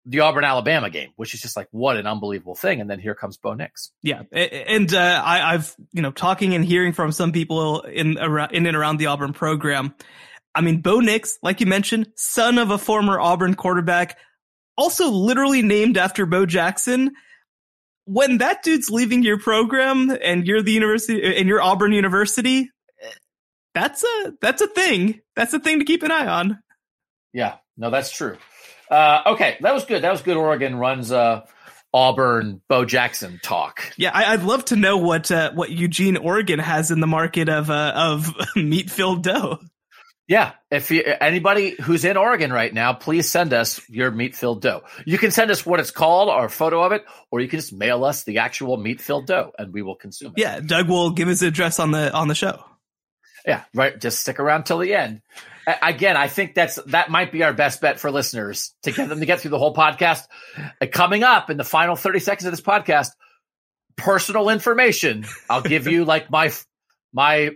the Auburn Alabama game, which is just like what an unbelievable thing. And then here comes Bo Nix. Yeah, and uh, I, have you know talking and hearing from some people in around in and around the Auburn program. I mean, Bo Nix, like you mentioned, son of a former Auburn quarterback, also literally named after Bo Jackson. When that dude's leaving your program and you're the university and you're Auburn University, that's a that's a thing. That's a thing to keep an eye on. Yeah, no, that's true. Uh, okay, that was good. That was good. Oregon runs uh, Auburn, Bo Jackson talk. Yeah, I, would love to know what uh, what Eugene, Oregon has in the market of uh, of meat filled dough. Yeah, if you, anybody who's in Oregon right now, please send us your meat filled dough. You can send us what it's called or a photo of it, or you can just mail us the actual meat filled dough, and we will consume it. Yeah, Doug will give his address on the on the show. Yeah, right. Just stick around till the end. Again, I think that's that might be our best bet for listeners to get them to get through the whole podcast. Uh, coming up in the final thirty seconds of this podcast, personal information. I'll give you like my my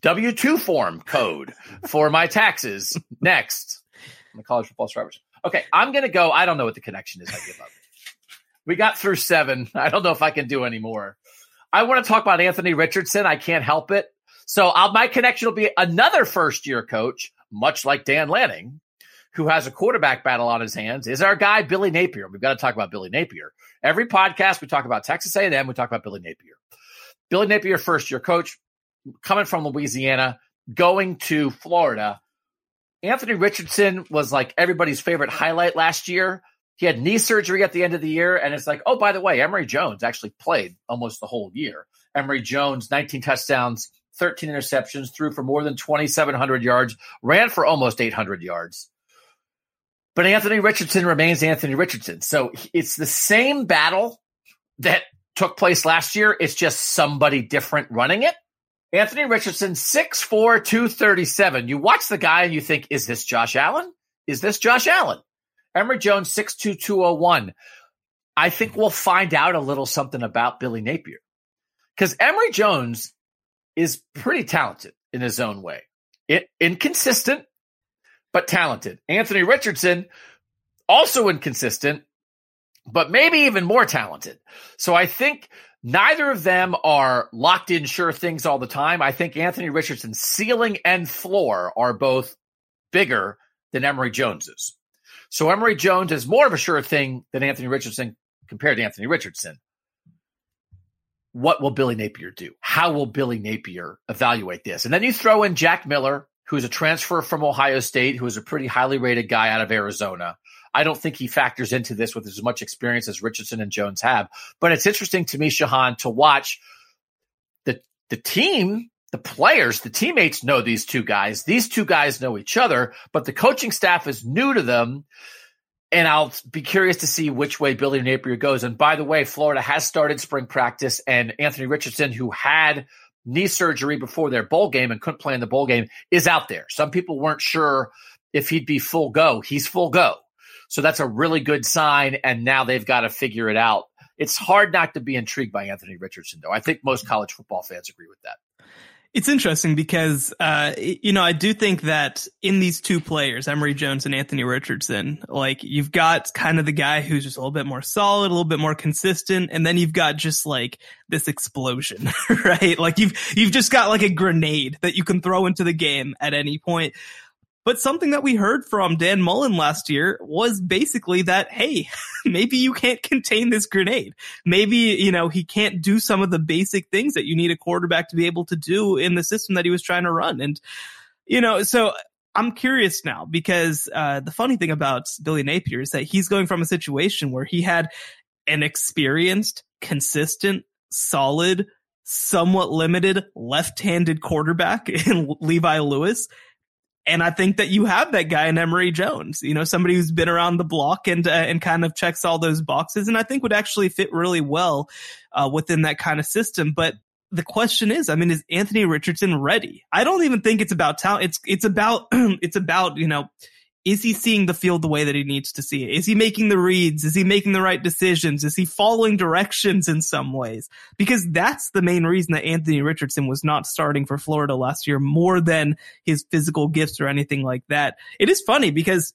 W two form code for my taxes next. My college football drivers. Okay, I'm gonna go. I don't know what the connection is. I give up. We got through seven. I don't know if I can do any more. I want to talk about Anthony Richardson. I can't help it. So I'll, my connection will be another first year coach, much like Dan Lanning, who has a quarterback battle on his hands, is our guy Billy Napier. We've got to talk about Billy Napier. Every podcast we talk about Texas A&M, we talk about Billy Napier. Billy Napier, first year coach, coming from Louisiana, going to Florida. Anthony Richardson was like everybody's favorite highlight last year. He had knee surgery at the end of the year, and it's like, oh, by the way, Emory Jones actually played almost the whole year. Emory Jones, 19 touchdowns, 13 interceptions, threw for more than 2,700 yards, ran for almost 800 yards. But Anthony Richardson remains Anthony Richardson. So it's the same battle that took place last year. It's just somebody different running it. Anthony Richardson, 6'4, 237. You watch the guy and you think, is this Josh Allen? Is this Josh Allen? Emory Jones, 6'2, 201. I think we'll find out a little something about Billy Napier. Because Emory Jones is pretty talented in his own way. It, inconsistent, but talented. Anthony Richardson, also inconsistent, but maybe even more talented. So I think neither of them are locked in sure things all the time. I think Anthony Richardson's ceiling and floor are both bigger than Emory Jones's. So Emory Jones is more of a sure thing than Anthony Richardson compared to Anthony Richardson what will Billy Napier do? How will Billy Napier evaluate this? And then you throw in Jack Miller, who is a transfer from Ohio State, who is a pretty highly rated guy out of Arizona. I don't think he factors into this with as much experience as Richardson and Jones have. But it's interesting to me, Shehan, to watch the the team, the players, the teammates know these two guys. These two guys know each other, but the coaching staff is new to them and I'll be curious to see which way Billy Napier goes. And by the way, Florida has started spring practice, and Anthony Richardson, who had knee surgery before their bowl game and couldn't play in the bowl game, is out there. Some people weren't sure if he'd be full go. He's full go. So that's a really good sign. And now they've got to figure it out. It's hard not to be intrigued by Anthony Richardson, though. I think most college football fans agree with that. It's interesting because, uh, you know, I do think that in these two players, Emory Jones and Anthony Richardson, like you've got kind of the guy who's just a little bit more solid, a little bit more consistent, and then you've got just like this explosion, right? Like you've, you've just got like a grenade that you can throw into the game at any point. But something that we heard from Dan Mullen last year was basically that, hey, maybe you can't contain this grenade. Maybe, you know, he can't do some of the basic things that you need a quarterback to be able to do in the system that he was trying to run. And, you know, so I'm curious now because uh, the funny thing about Billy Napier is that he's going from a situation where he had an experienced, consistent, solid, somewhat limited left-handed quarterback in Levi Lewis and I think that you have that guy in Emory Jones, you know, somebody who's been around the block and uh, and kind of checks all those boxes, and I think would actually fit really well uh, within that kind of system. But the question is, I mean, is Anthony Richardson ready? I don't even think it's about talent. It's it's about it's about you know is he seeing the field the way that he needs to see it? Is he making the reads? Is he making the right decisions? Is he following directions in some ways? Because that's the main reason that Anthony Richardson was not starting for Florida last year more than his physical gifts or anything like that. It is funny because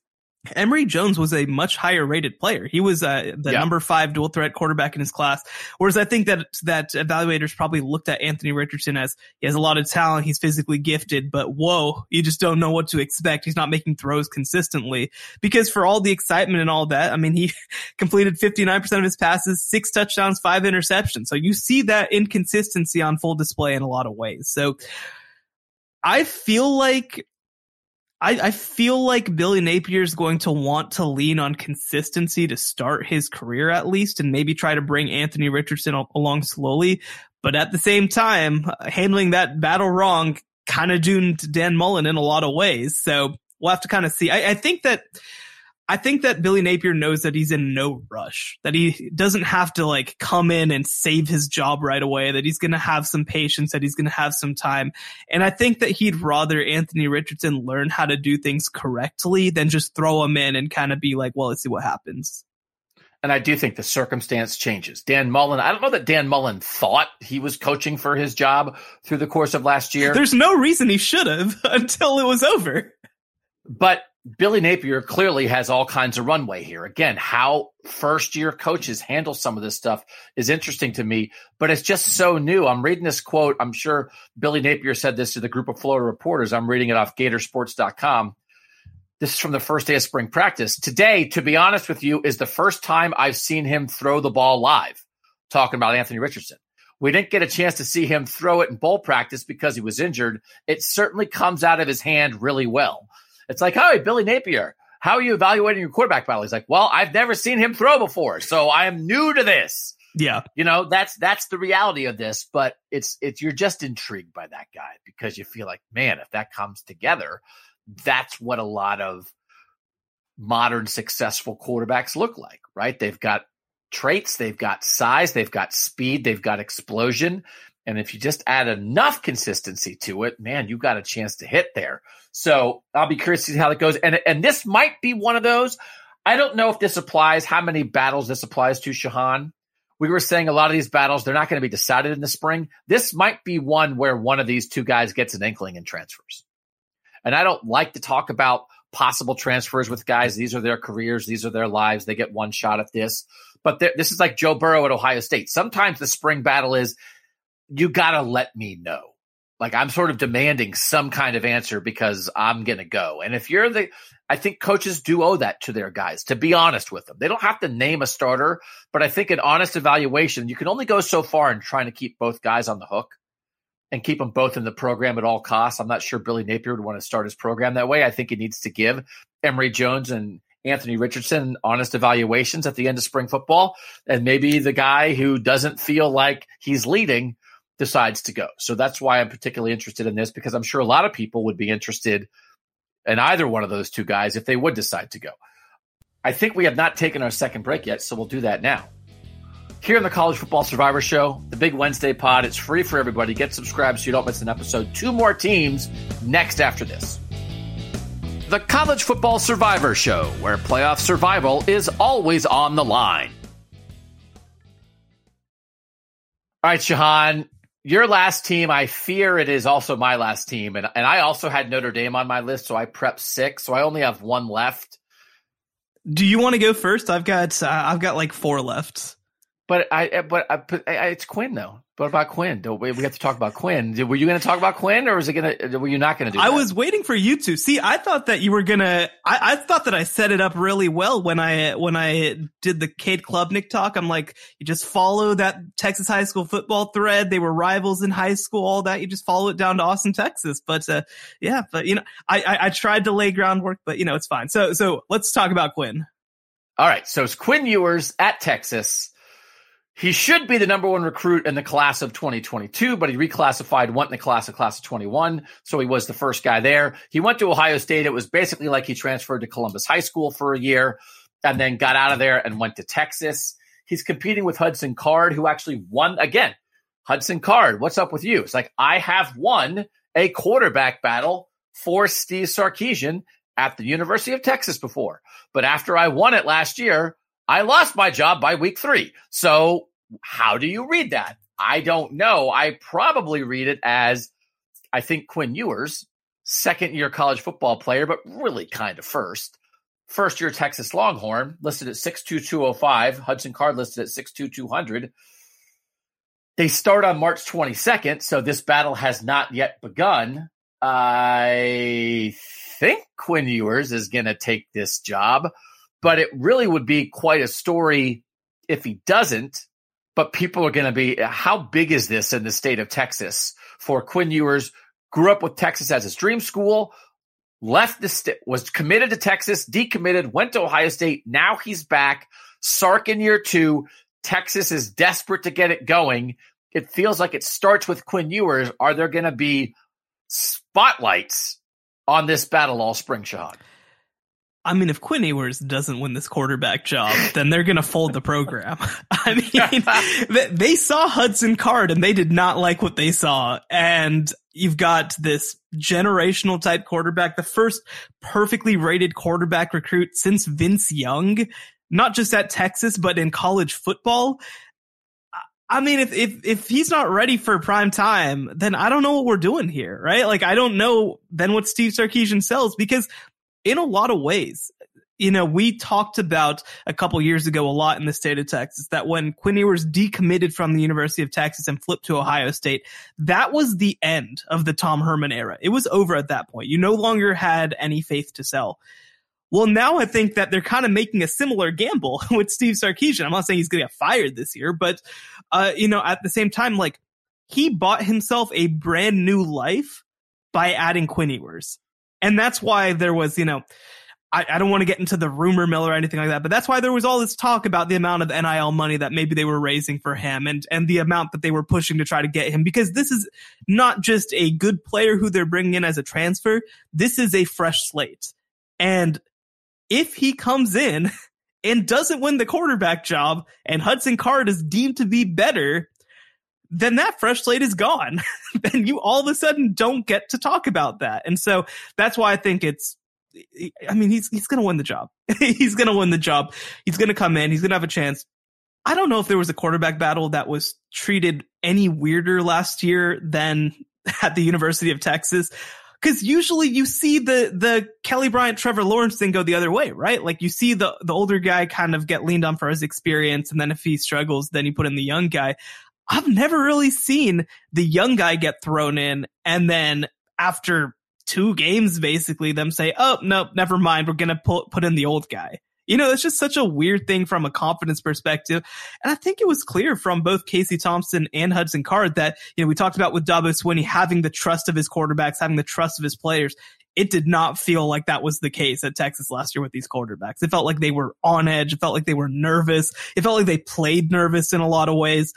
Emory Jones was a much higher rated player. He was uh, the yeah. number five dual threat quarterback in his class. Whereas I think that that evaluators probably looked at Anthony Richardson as he has a lot of talent, he's physically gifted, but whoa, you just don't know what to expect. He's not making throws consistently because for all the excitement and all that, I mean, he completed 59% of his passes, six touchdowns, five interceptions. So you see that inconsistency on full display in a lot of ways. So I feel like I, I feel like Billy Napier is going to want to lean on consistency to start his career at least, and maybe try to bring Anthony Richardson along slowly. But at the same time, uh, handling that battle wrong kind of doomed Dan Mullen in a lot of ways. So we'll have to kind of see. I, I think that I think that Billy Napier knows that he's in no rush, that he doesn't have to like come in and save his job right away, that he's going to have some patience, that he's going to have some time. And I think that he'd rather Anthony Richardson learn how to do things correctly than just throw him in and kind of be like, well, let's see what happens. And I do think the circumstance changes. Dan Mullen, I don't know that Dan Mullen thought he was coaching for his job through the course of last year. There's no reason he should have until it was over. But Billy Napier clearly has all kinds of runway here. Again, how first year coaches handle some of this stuff is interesting to me, but it's just so new. I'm reading this quote. I'm sure Billy Napier said this to the group of Florida reporters. I'm reading it off Gatorsports.com. This is from the first day of spring practice. Today, to be honest with you, is the first time I've seen him throw the ball live, talking about Anthony Richardson. We didn't get a chance to see him throw it in bowl practice because he was injured. It certainly comes out of his hand really well. It's like, hey, Billy Napier, how are you evaluating your quarterback battle? He's like, well, I've never seen him throw before, so I am new to this. Yeah. You know, that's that's the reality of this, but it's it's you're just intrigued by that guy because you feel like, man, if that comes together, that's what a lot of modern successful quarterbacks look like, right? They've got traits, they've got size, they've got speed, they've got explosion, and if you just add enough consistency to it, man, you got a chance to hit there. So I'll be curious to see how that goes. And and this might be one of those. I don't know if this applies, how many battles this applies to, Shehan. We were saying a lot of these battles, they're not going to be decided in the spring. This might be one where one of these two guys gets an inkling and transfers. And I don't like to talk about possible transfers with guys. These are their careers, these are their lives. They get one shot at this. But this is like Joe Burrow at Ohio State. Sometimes the spring battle is you got to let me know. Like I'm sort of demanding some kind of answer because I'm to go. And if you're the, I think coaches do owe that to their guys to be honest with them. They don't have to name a starter, but I think an honest evaluation, you can only go so far in trying to keep both guys on the hook and keep them both in the program at all costs. I'm not sure Billy Napier would want to start his program that way. I think he needs to give Emory Jones and Anthony Richardson honest evaluations at the end of spring football. And maybe the guy who doesn't feel like he's leading decides to go. So that's why I'm particularly interested in this because I'm sure a lot of people would be interested in either one of those two guys if they would decide to go. I think we have not taken our second break yet, so we'll do that now. Here in the College Football Survivor Show, the big Wednesday pod, it's free for everybody. Get subscribed so you don't miss an episode. Two more teams next after this. The College Football Survivor Show, where playoff survival is always on the line. All right, Shehan, your last team, I fear it is also my last team. And, and I also had Notre Dame on my list, so I prepped six. So I only have one left. Do you want to go first? I've got uh, I've got like four left. But I eh, but, I, but I, it's Quinn though. What about Quinn? We, we have to talk about Quinn. Were you going to talk about Quinn, or was it going to? Were you not going to do? It? I that? was waiting for you to. See, I thought that you were gonna. I, I thought that I set it up really well when I when I did the Cade Klubnik talk. I'm like, you just follow that Texas high school football thread. They were rivals in high school. All that you just follow it down to Austin, Texas. But uh, yeah, but you know, I, I I tried to lay groundwork, but you know, it's fine. So so let's talk about Quinn. All right, so it's Quinn Ewers at Texas. He should be the number one recruit in the class of 2022, but he reclassified, went in the class of class of 21. So he was the first guy there. He went to Ohio State. It was basically like he transferred to Columbus High School for a year and then got out of there and went to Texas. He's competing with Hudson Card, who actually won again. Hudson Card, what's up with you? It's like I have won a quarterback battle for Steve Sarkisian at the University of Texas before. But after I won it last year, I lost my job by week three. So how do you read that? I don't know. I probably read it as I think Quinn Ewers, second year college football player, but really kind of first. First year Texas Longhorn, listed at 62205. Hudson Card listed at 62200. They start on March 22nd, so this battle has not yet begun. I think Quinn Ewers is going to take this job but it really would be quite a story if he doesn't. But people are going to be, how big is this in the state of Texas for Quinn Ewers? Grew up with Texas as his dream school, left the st- was committed to Texas, decommitted, went to Ohio State. Now he's back. Sark in year two. Texas is desperate to get it going. It feels like it starts with Quinn Ewers. Are there going to be spotlights on this battle all spring, Sean? I mean, if Quinn Ewers doesn't win this quarterback job, then they're going to fold the program. I mean, they saw Hudson Card and they did not like what they saw. And you've got this generational type quarterback, the first perfectly rated quarterback recruit since Vince Young, not just at Texas, but in college football. I mean, if, if, if he's not ready for prime time, then I don't know what we're doing here, right? Like, I don't know then what Steve Sarkisian sells because in a lot of ways. You know, we talked about a couple years ago a lot in the state of Texas that when Quinn Ewers decommitted from the University of Texas and flipped to Ohio State, that was the end of the Tom Herman era. It was over at that point. You no longer had any faith to sell. Well, now I think that they're kind of making a similar gamble with Steve Sarkisian. I'm not saying he's going to get fired this year, but, uh, you know, at the same time, like he bought himself a brand new life by adding Quinn Ewers. And that's why there was, you know, I, I don't want to get into the rumor mill or anything like that, but that's why there was all this talk about the amount of NIL money that maybe they were raising for him and, and the amount that they were pushing to try to get him because this is not just a good player who they're bringing in as a transfer. This is a fresh slate. And if he comes in and doesn't win the quarterback job and Hudson Card is deemed to be better, then that fresh slate is gone. then you all of a sudden don't get to talk about that. And so that's why I think it's, I mean, he's, he's going to win the job. he's going to win the job. He's going to come in. He's going to have a chance. I don't know if there was a quarterback battle that was treated any weirder last year than at the University of Texas. Cause usually you see the, the Kelly Bryant, Trevor Lawrence thing go the other way, right? Like you see the, the older guy kind of get leaned on for his experience. And then if he struggles, then you put in the young guy. I've never really seen the young guy get thrown in and then after two games, basically them say, Oh, no, never mind. We're going to put, put in the old guy. You know, it's just such a weird thing from a confidence perspective. And I think it was clear from both Casey Thompson and Hudson Card that, you know, we talked about with Dabo Swinney having the trust of his quarterbacks, having the trust of his players. It did not feel like that was the case at Texas last year with these quarterbacks. It felt like they were on edge. It felt like they were nervous. It felt like they played nervous in a lot of ways.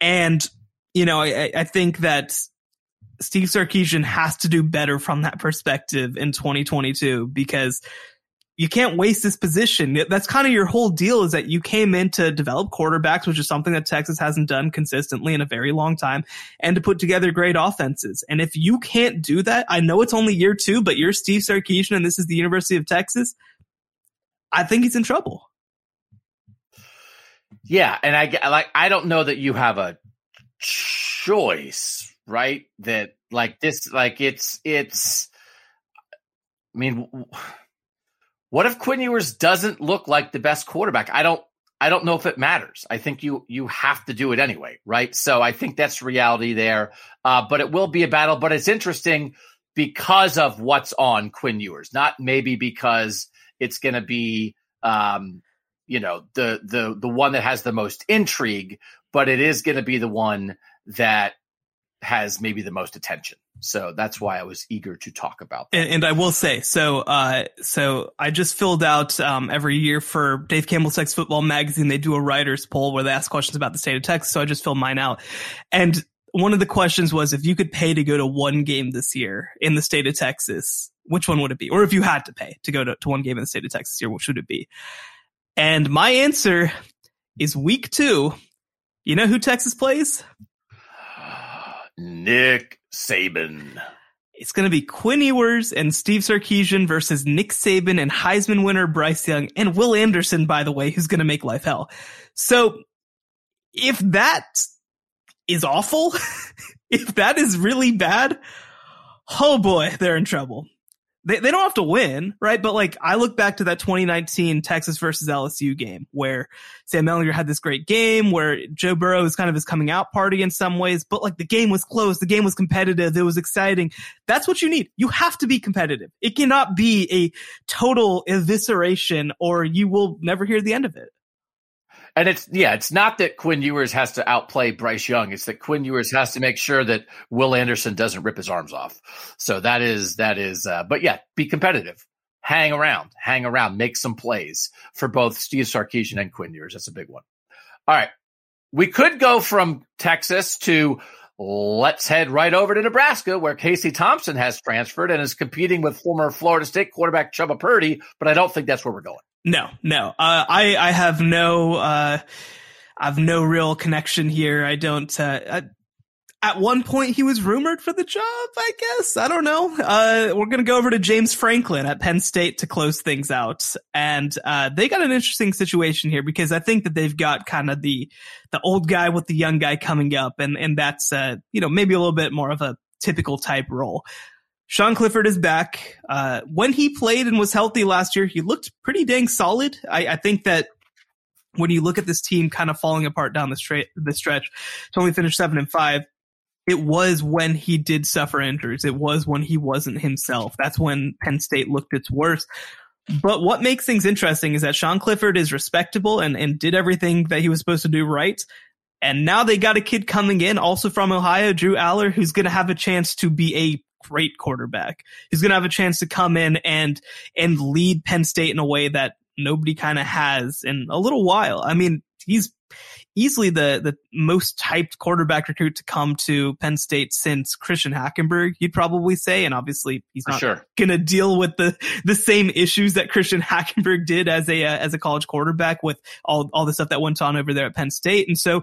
And, you know, I, I think that Steve Sarkisian has to do better from that perspective in 2022 because you can't waste this position. That's kind of your whole deal is that you came in to develop quarterbacks, which is something that Texas hasn't done consistently in a very long time, and to put together great offenses. And if you can't do that, I know it's only year two, but you're Steve Sarkisian and this is the University of Texas. I think he's in trouble. Yeah, and I like I don't know that you have a choice, right? That like this like it's it's I mean what if Quinn Ewers doesn't look like the best quarterback? I don't I don't know if it matters. I think you you have to do it anyway, right? So I think that's reality there. Uh, but it will be a battle. But it's interesting because of what's on Quinn Ewers, not maybe because it's going to be um, you know the the the one that has the most intrigue, but it is going to be the one that has maybe the most attention. So that's why I was eager to talk about that. And, and I will say, so, uh, so I just filled out, um, every year for Dave Campbell's Texas Football Magazine. They do a writer's poll where they ask questions about the state of Texas. So I just filled mine out. And one of the questions was if you could pay to go to one game this year in the state of Texas, which one would it be? Or if you had to pay to go to, to one game in the state of Texas here, which would it be? And my answer is week two. You know who Texas plays? Nick Saban. It's going to be Quinn Ewers and Steve Sarkisian versus Nick Saban and Heisman winner Bryce Young and Will Anderson, by the way, who's going to make life hell. So if that is awful, if that is really bad, oh boy, they're in trouble they, they don't have to win, right? But like, I look back to that 2019 Texas versus LSU game where Sam Ehlinger had this great game where Joe Burrow was kind of his coming out party in some ways, but like the game was close. The game was competitive. It was exciting. That's what you need. You have to be competitive. It cannot be a total evisceration or you will never hear the end of it. And it's yeah, it's not that Quinn Ewers has to outplay Bryce Young. It's that Quinn Ewers has to make sure that Will Anderson doesn't rip his arms off. So that is that is. Uh, but yeah, be competitive. Hang around, hang around, make some plays for both Steve Sarkisian and Quinn Ewers. That's a big one. All right, we could go from Texas to let's head right over to Nebraska, where Casey Thompson has transferred and is competing with former Florida State quarterback Chuba Purdy. But I don't think that's where we're going. No, no. Uh, I I have no uh, I have no real connection here. I don't. Uh, I, at one point, he was rumored for the job. I guess I don't know. Uh, we're gonna go over to James Franklin at Penn State to close things out, and uh, they got an interesting situation here because I think that they've got kind of the the old guy with the young guy coming up, and and that's uh, you know maybe a little bit more of a typical type role. Sean Clifford is back. Uh, when he played and was healthy last year, he looked pretty dang solid. I, I think that when you look at this team kind of falling apart down the straight, the stretch to only finish seven and five, it was when he did suffer injuries. It was when he wasn't himself. That's when Penn State looked its worst. But what makes things interesting is that Sean Clifford is respectable and, and did everything that he was supposed to do right. And now they got a kid coming in also from Ohio, Drew Allar, who's going to have a chance to be a great quarterback. He's going to have a chance to come in and and lead Penn State in a way that nobody kind of has in a little while. I mean, he's easily the the most typed quarterback recruit to come to Penn State since Christian Hackenberg, you'd probably say. And obviously, he's not sure. going to deal with the the same issues that Christian Hackenberg did as a uh, as a college quarterback with all all the stuff that went on over there at Penn State. And so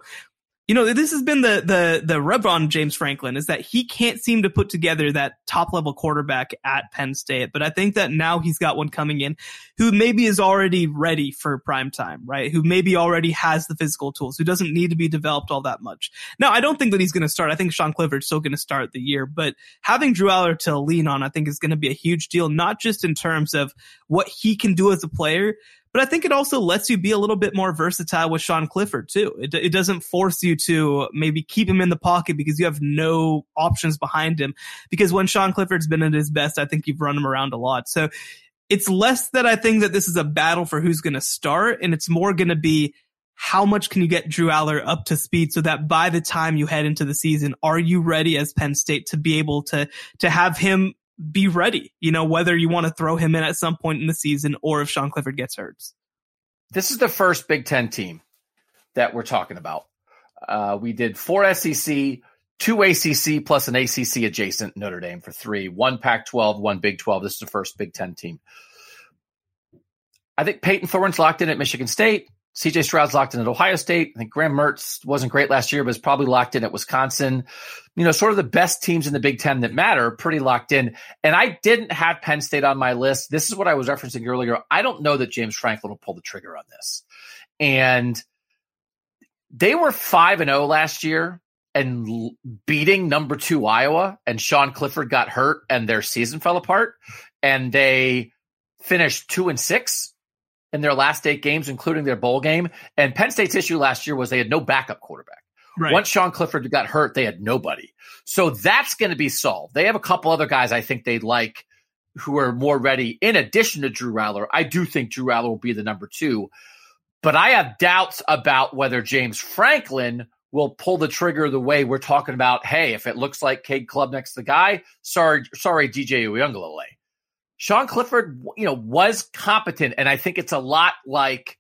you know, this has been the the the rub on James Franklin is that he can't seem to put together that top level quarterback at Penn State. But I think that now he's got one coming in who maybe is already ready for prime time, right? Who maybe already has the physical tools, who doesn't need to be developed all that much. Now, I don't think that he's going to start. I think Sean Clifford's still going to start the year, but having Drew Allar to lean on, I think is going to be a huge deal, not just in terms of what he can do as a player, but I think it also lets you be a little bit more versatile with Sean Clifford too. It, it doesn't force you to maybe keep him in the pocket because you have no options behind him. Because when Sean Clifford's been at his best, I think you've run him around a lot. So it's less that I think that this is a battle for who's going to start and it's more going to be how much can you get Drew Allar up to speed so that by the time you head into the season, are you ready as Penn State to be able to, to have him be ready, you know, whether you want to throw him in at some point in the season or if Sean Clifford gets hurt. This is the first Big Ten team that we're talking about. Uh, we did four SEC, two ACC plus an ACC adjacent Notre Dame for three, one Pac 12, one Big 12. This is the first Big Ten team. I think Peyton Thorne's locked in at Michigan State. CJ Stroud's locked in at Ohio State. I think Graham Mertz wasn't great last year, but is probably locked in at Wisconsin. You know, sort of the best teams in the Big Ten that matter, pretty locked in. And I didn't have Penn State on my list. This is what I was referencing earlier. I don't know that James Franklin will pull the trigger on this. And they were 5 and 0 last year and beating number two Iowa, and Sean Clifford got hurt and their season fell apart. And they finished two and six in their last eight games, including their bowl game. And Penn State's issue last year was they had no backup quarterback. Right. Once Sean Clifford got hurt, they had nobody. So that's going to be solved. They have a couple other guys I think they'd like who are more ready. In addition to Drew Allar, I do think Drew Allar will be the number two. But I have doubts about whether James Franklin will pull the trigger the way we're talking about. Hey, if it looks like Cade Klubnik's the guy, sorry, sorry, DJ Uiagalelei. Sean Clifford, you know, was competent, and I think it's a lot like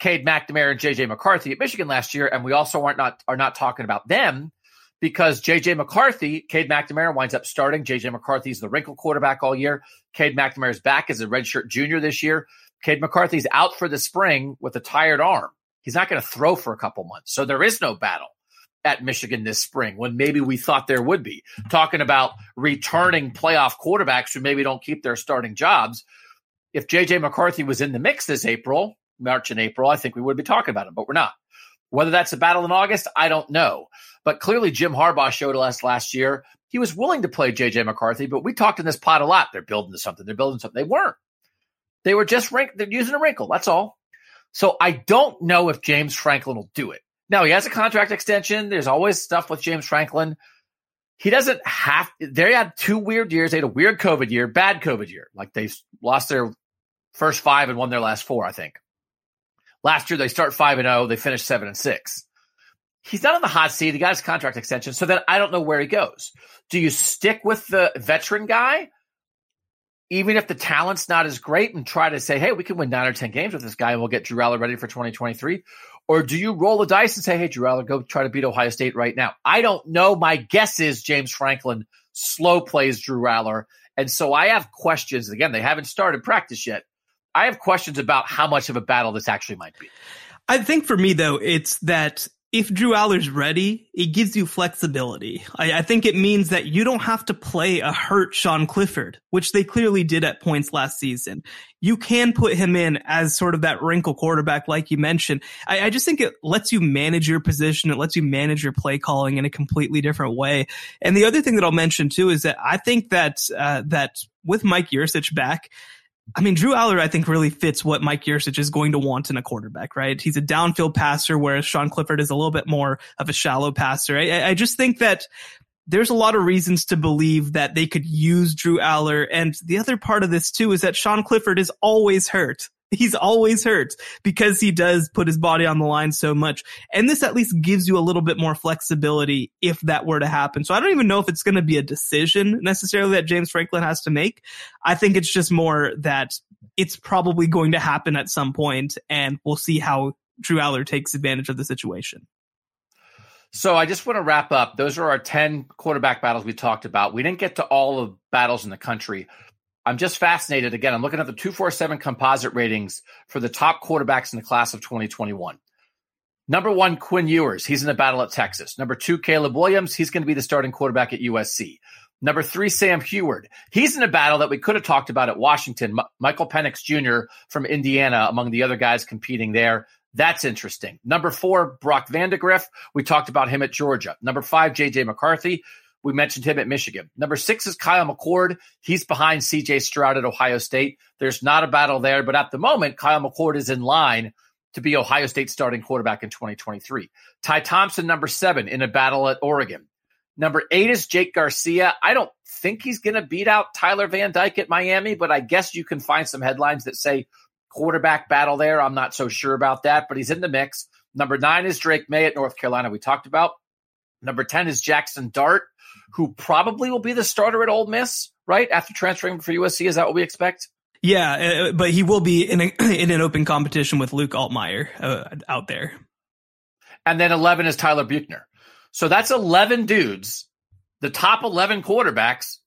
Cade McNamara and JJ McCarthy at Michigan last year. And we also aren't not are not talking about them because JJ McCarthy, Cade McNamara winds up starting. JJ McCarthy's the wrinkle quarterback all year. Cade McNamara's back as a redshirt junior this year. Cade McCarthy's out for the spring with a tired arm. He's not going to throw for a couple months. So there is no battle at Michigan this spring when maybe we thought there would be. Talking about returning playoff quarterbacks who maybe don't keep their starting jobs. If JJ McCarthy was in the mix this April, March and April, I think we would be talking about him, but we're not. Whether that's a battle in August, I don't know. But clearly, Jim Harbaugh showed us last year he was willing to play JJ McCarthy, but we talked in this pot a lot. They're building something. They're building something. They weren't. They were just rank- they're using a wrinkle. That's all. So I don't know if James Franklin will do it. Now he has a contract extension. There's always stuff with James Franklin. He doesn't have. They had two weird years. They had a weird COVID year, bad COVID year. Like they lost their first five and won their last four, I think. Last year they start five and zero, oh, they finish seven and six. He's not on the hot seat. He got his contract extension, so then I don't know where he goes. Do you stick with the veteran guy, even if the talent's not as great, and try to say, "Hey, we can win nine or ten games with this guy, and we'll get Drew Allar ready for 2023"? Or do you roll the dice and say, "Hey, Drew Allar, go try to beat Ohio State right now"? I don't know. My guess is James Franklin slow plays Drew Allar, and so I have questions. Again, they haven't started practice yet. I have questions about how much of a battle this actually might be. I think for me though, it's that if Drew Allar's ready, it gives you flexibility. I, I, think it means that you don't have to play a hurt Sean Clifford, which they clearly did at points last season. You can put him in as sort of that wrinkle quarterback, like you mentioned. I, I just think it lets you manage your position. It lets you manage your play calling in a completely different way. And the other thing that I'll mention too is that I think that, uh, that with Mike Yurcich back, I mean, Drew Allar, I think really fits what Mike Yurcich is going to want in a quarterback, right? He's a downfield passer, whereas Sean Clifford is a little bit more of a shallow passer. I, I just think that there's a lot of reasons to believe that they could use Drew Allar. And the other part of this too is that Sean Clifford is always hurt. He's always hurt because he does put his body on the line so much. And this at least gives you a little bit more flexibility if that were to happen. So I don't even know if it's going to be a decision necessarily that James Franklin has to make. I think it's just more that it's probably going to happen at some point and we'll see how Drew Allar takes advantage of the situation. So I just want to wrap up. Those are our 10 quarterback battles we talked about. We didn't get to all of battles in the country, I'm just fascinated. Again, I'm looking at the 247 composite ratings for the top quarterbacks in the class of 2021. Number one, Quinn Ewers. He's in the battle at Texas. Number two, Caleb Williams. He's going to be the starting quarterback at USC. Number three, Sam Huard. He's in a battle that we could have talked about at Washington. M- Michael Penix Jr. from Indiana, among the other guys competing there. That's interesting. Number four, Brock Vandagriff. We talked about him at Georgia. Number five, JJ McCarthy. We mentioned him at Michigan. Number six is Kyle McCord. He's behind CJ Stroud at Ohio State. There's not a battle there, but at the moment, Kyle McCord is in line to be Ohio State starting quarterback in 2023. Ty Thompson, number seven, in a battle at Oregon. Number eight is Jake Garcia. I don't think he's going to beat out Tyler Van Dyke at Miami, but I guess you can find some headlines that say quarterback battle there. I'm not so sure about that, but he's in the mix. Number nine is Drake Maye at North Carolina. We talked about. Number 10 is Jackson Dart who probably will be the starter at Ole Miss, right? After transferring for USC. Is that what we expect? Yeah, uh, but he will be in, a, in an open competition with Luke Altmyer uh, out there. And then 11 is Tyler Buchner. So that's 11 dudes, the top 11 quarterbacks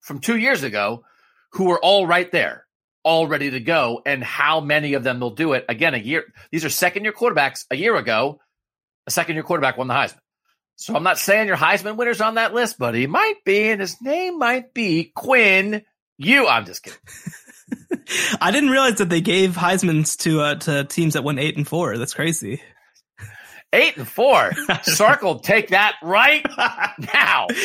from two years ago, who are all right there, all ready to go. And how many of them will do it? Again, a year, these are second year quarterbacks. A year ago, a second year quarterback won the Heisman. So I'm not saying your Heisman winner's on that list, but he might be, and his name might be Quinn. You, I'm just kidding. I didn't realize that they gave Heisman's to uh, to teams that went eight and four. That's crazy. Eight and four. Sark will take that right now.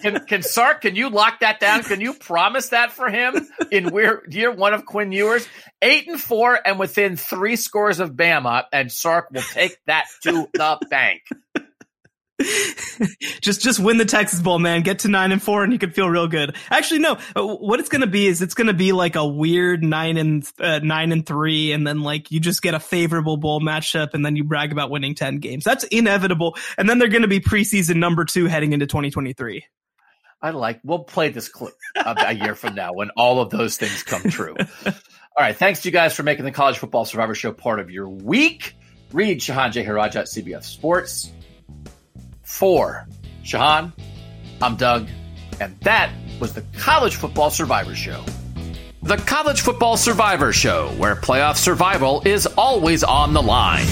Can, can Sark, can you lock that down? Can you promise that for him in year one of Quinn Ewers? Eight and four and within three scores of Bama, and Sark will take that to the bank. just just win the Texas Bowl, man. Get to nine and four, and you can feel real good. Actually, no. Uh, what it's gonna be is it's gonna be like a weird nine and uh, nine and three, and then like you just get a favorable bowl matchup, and then you brag about winning ten games. That's inevitable. And then they're gonna be preseason number two heading into 2023. I like. We'll play this clip a year from now when all of those things come true. all right. Thanks to you guys for making the College Football Survivor Show part of your week. Read Shehan Jeyarajah at CBS Sports for Shehan, I'm Doug, and that was the College Football Survivor Show. The College Football Survivor Show, where playoff survival is always on the line.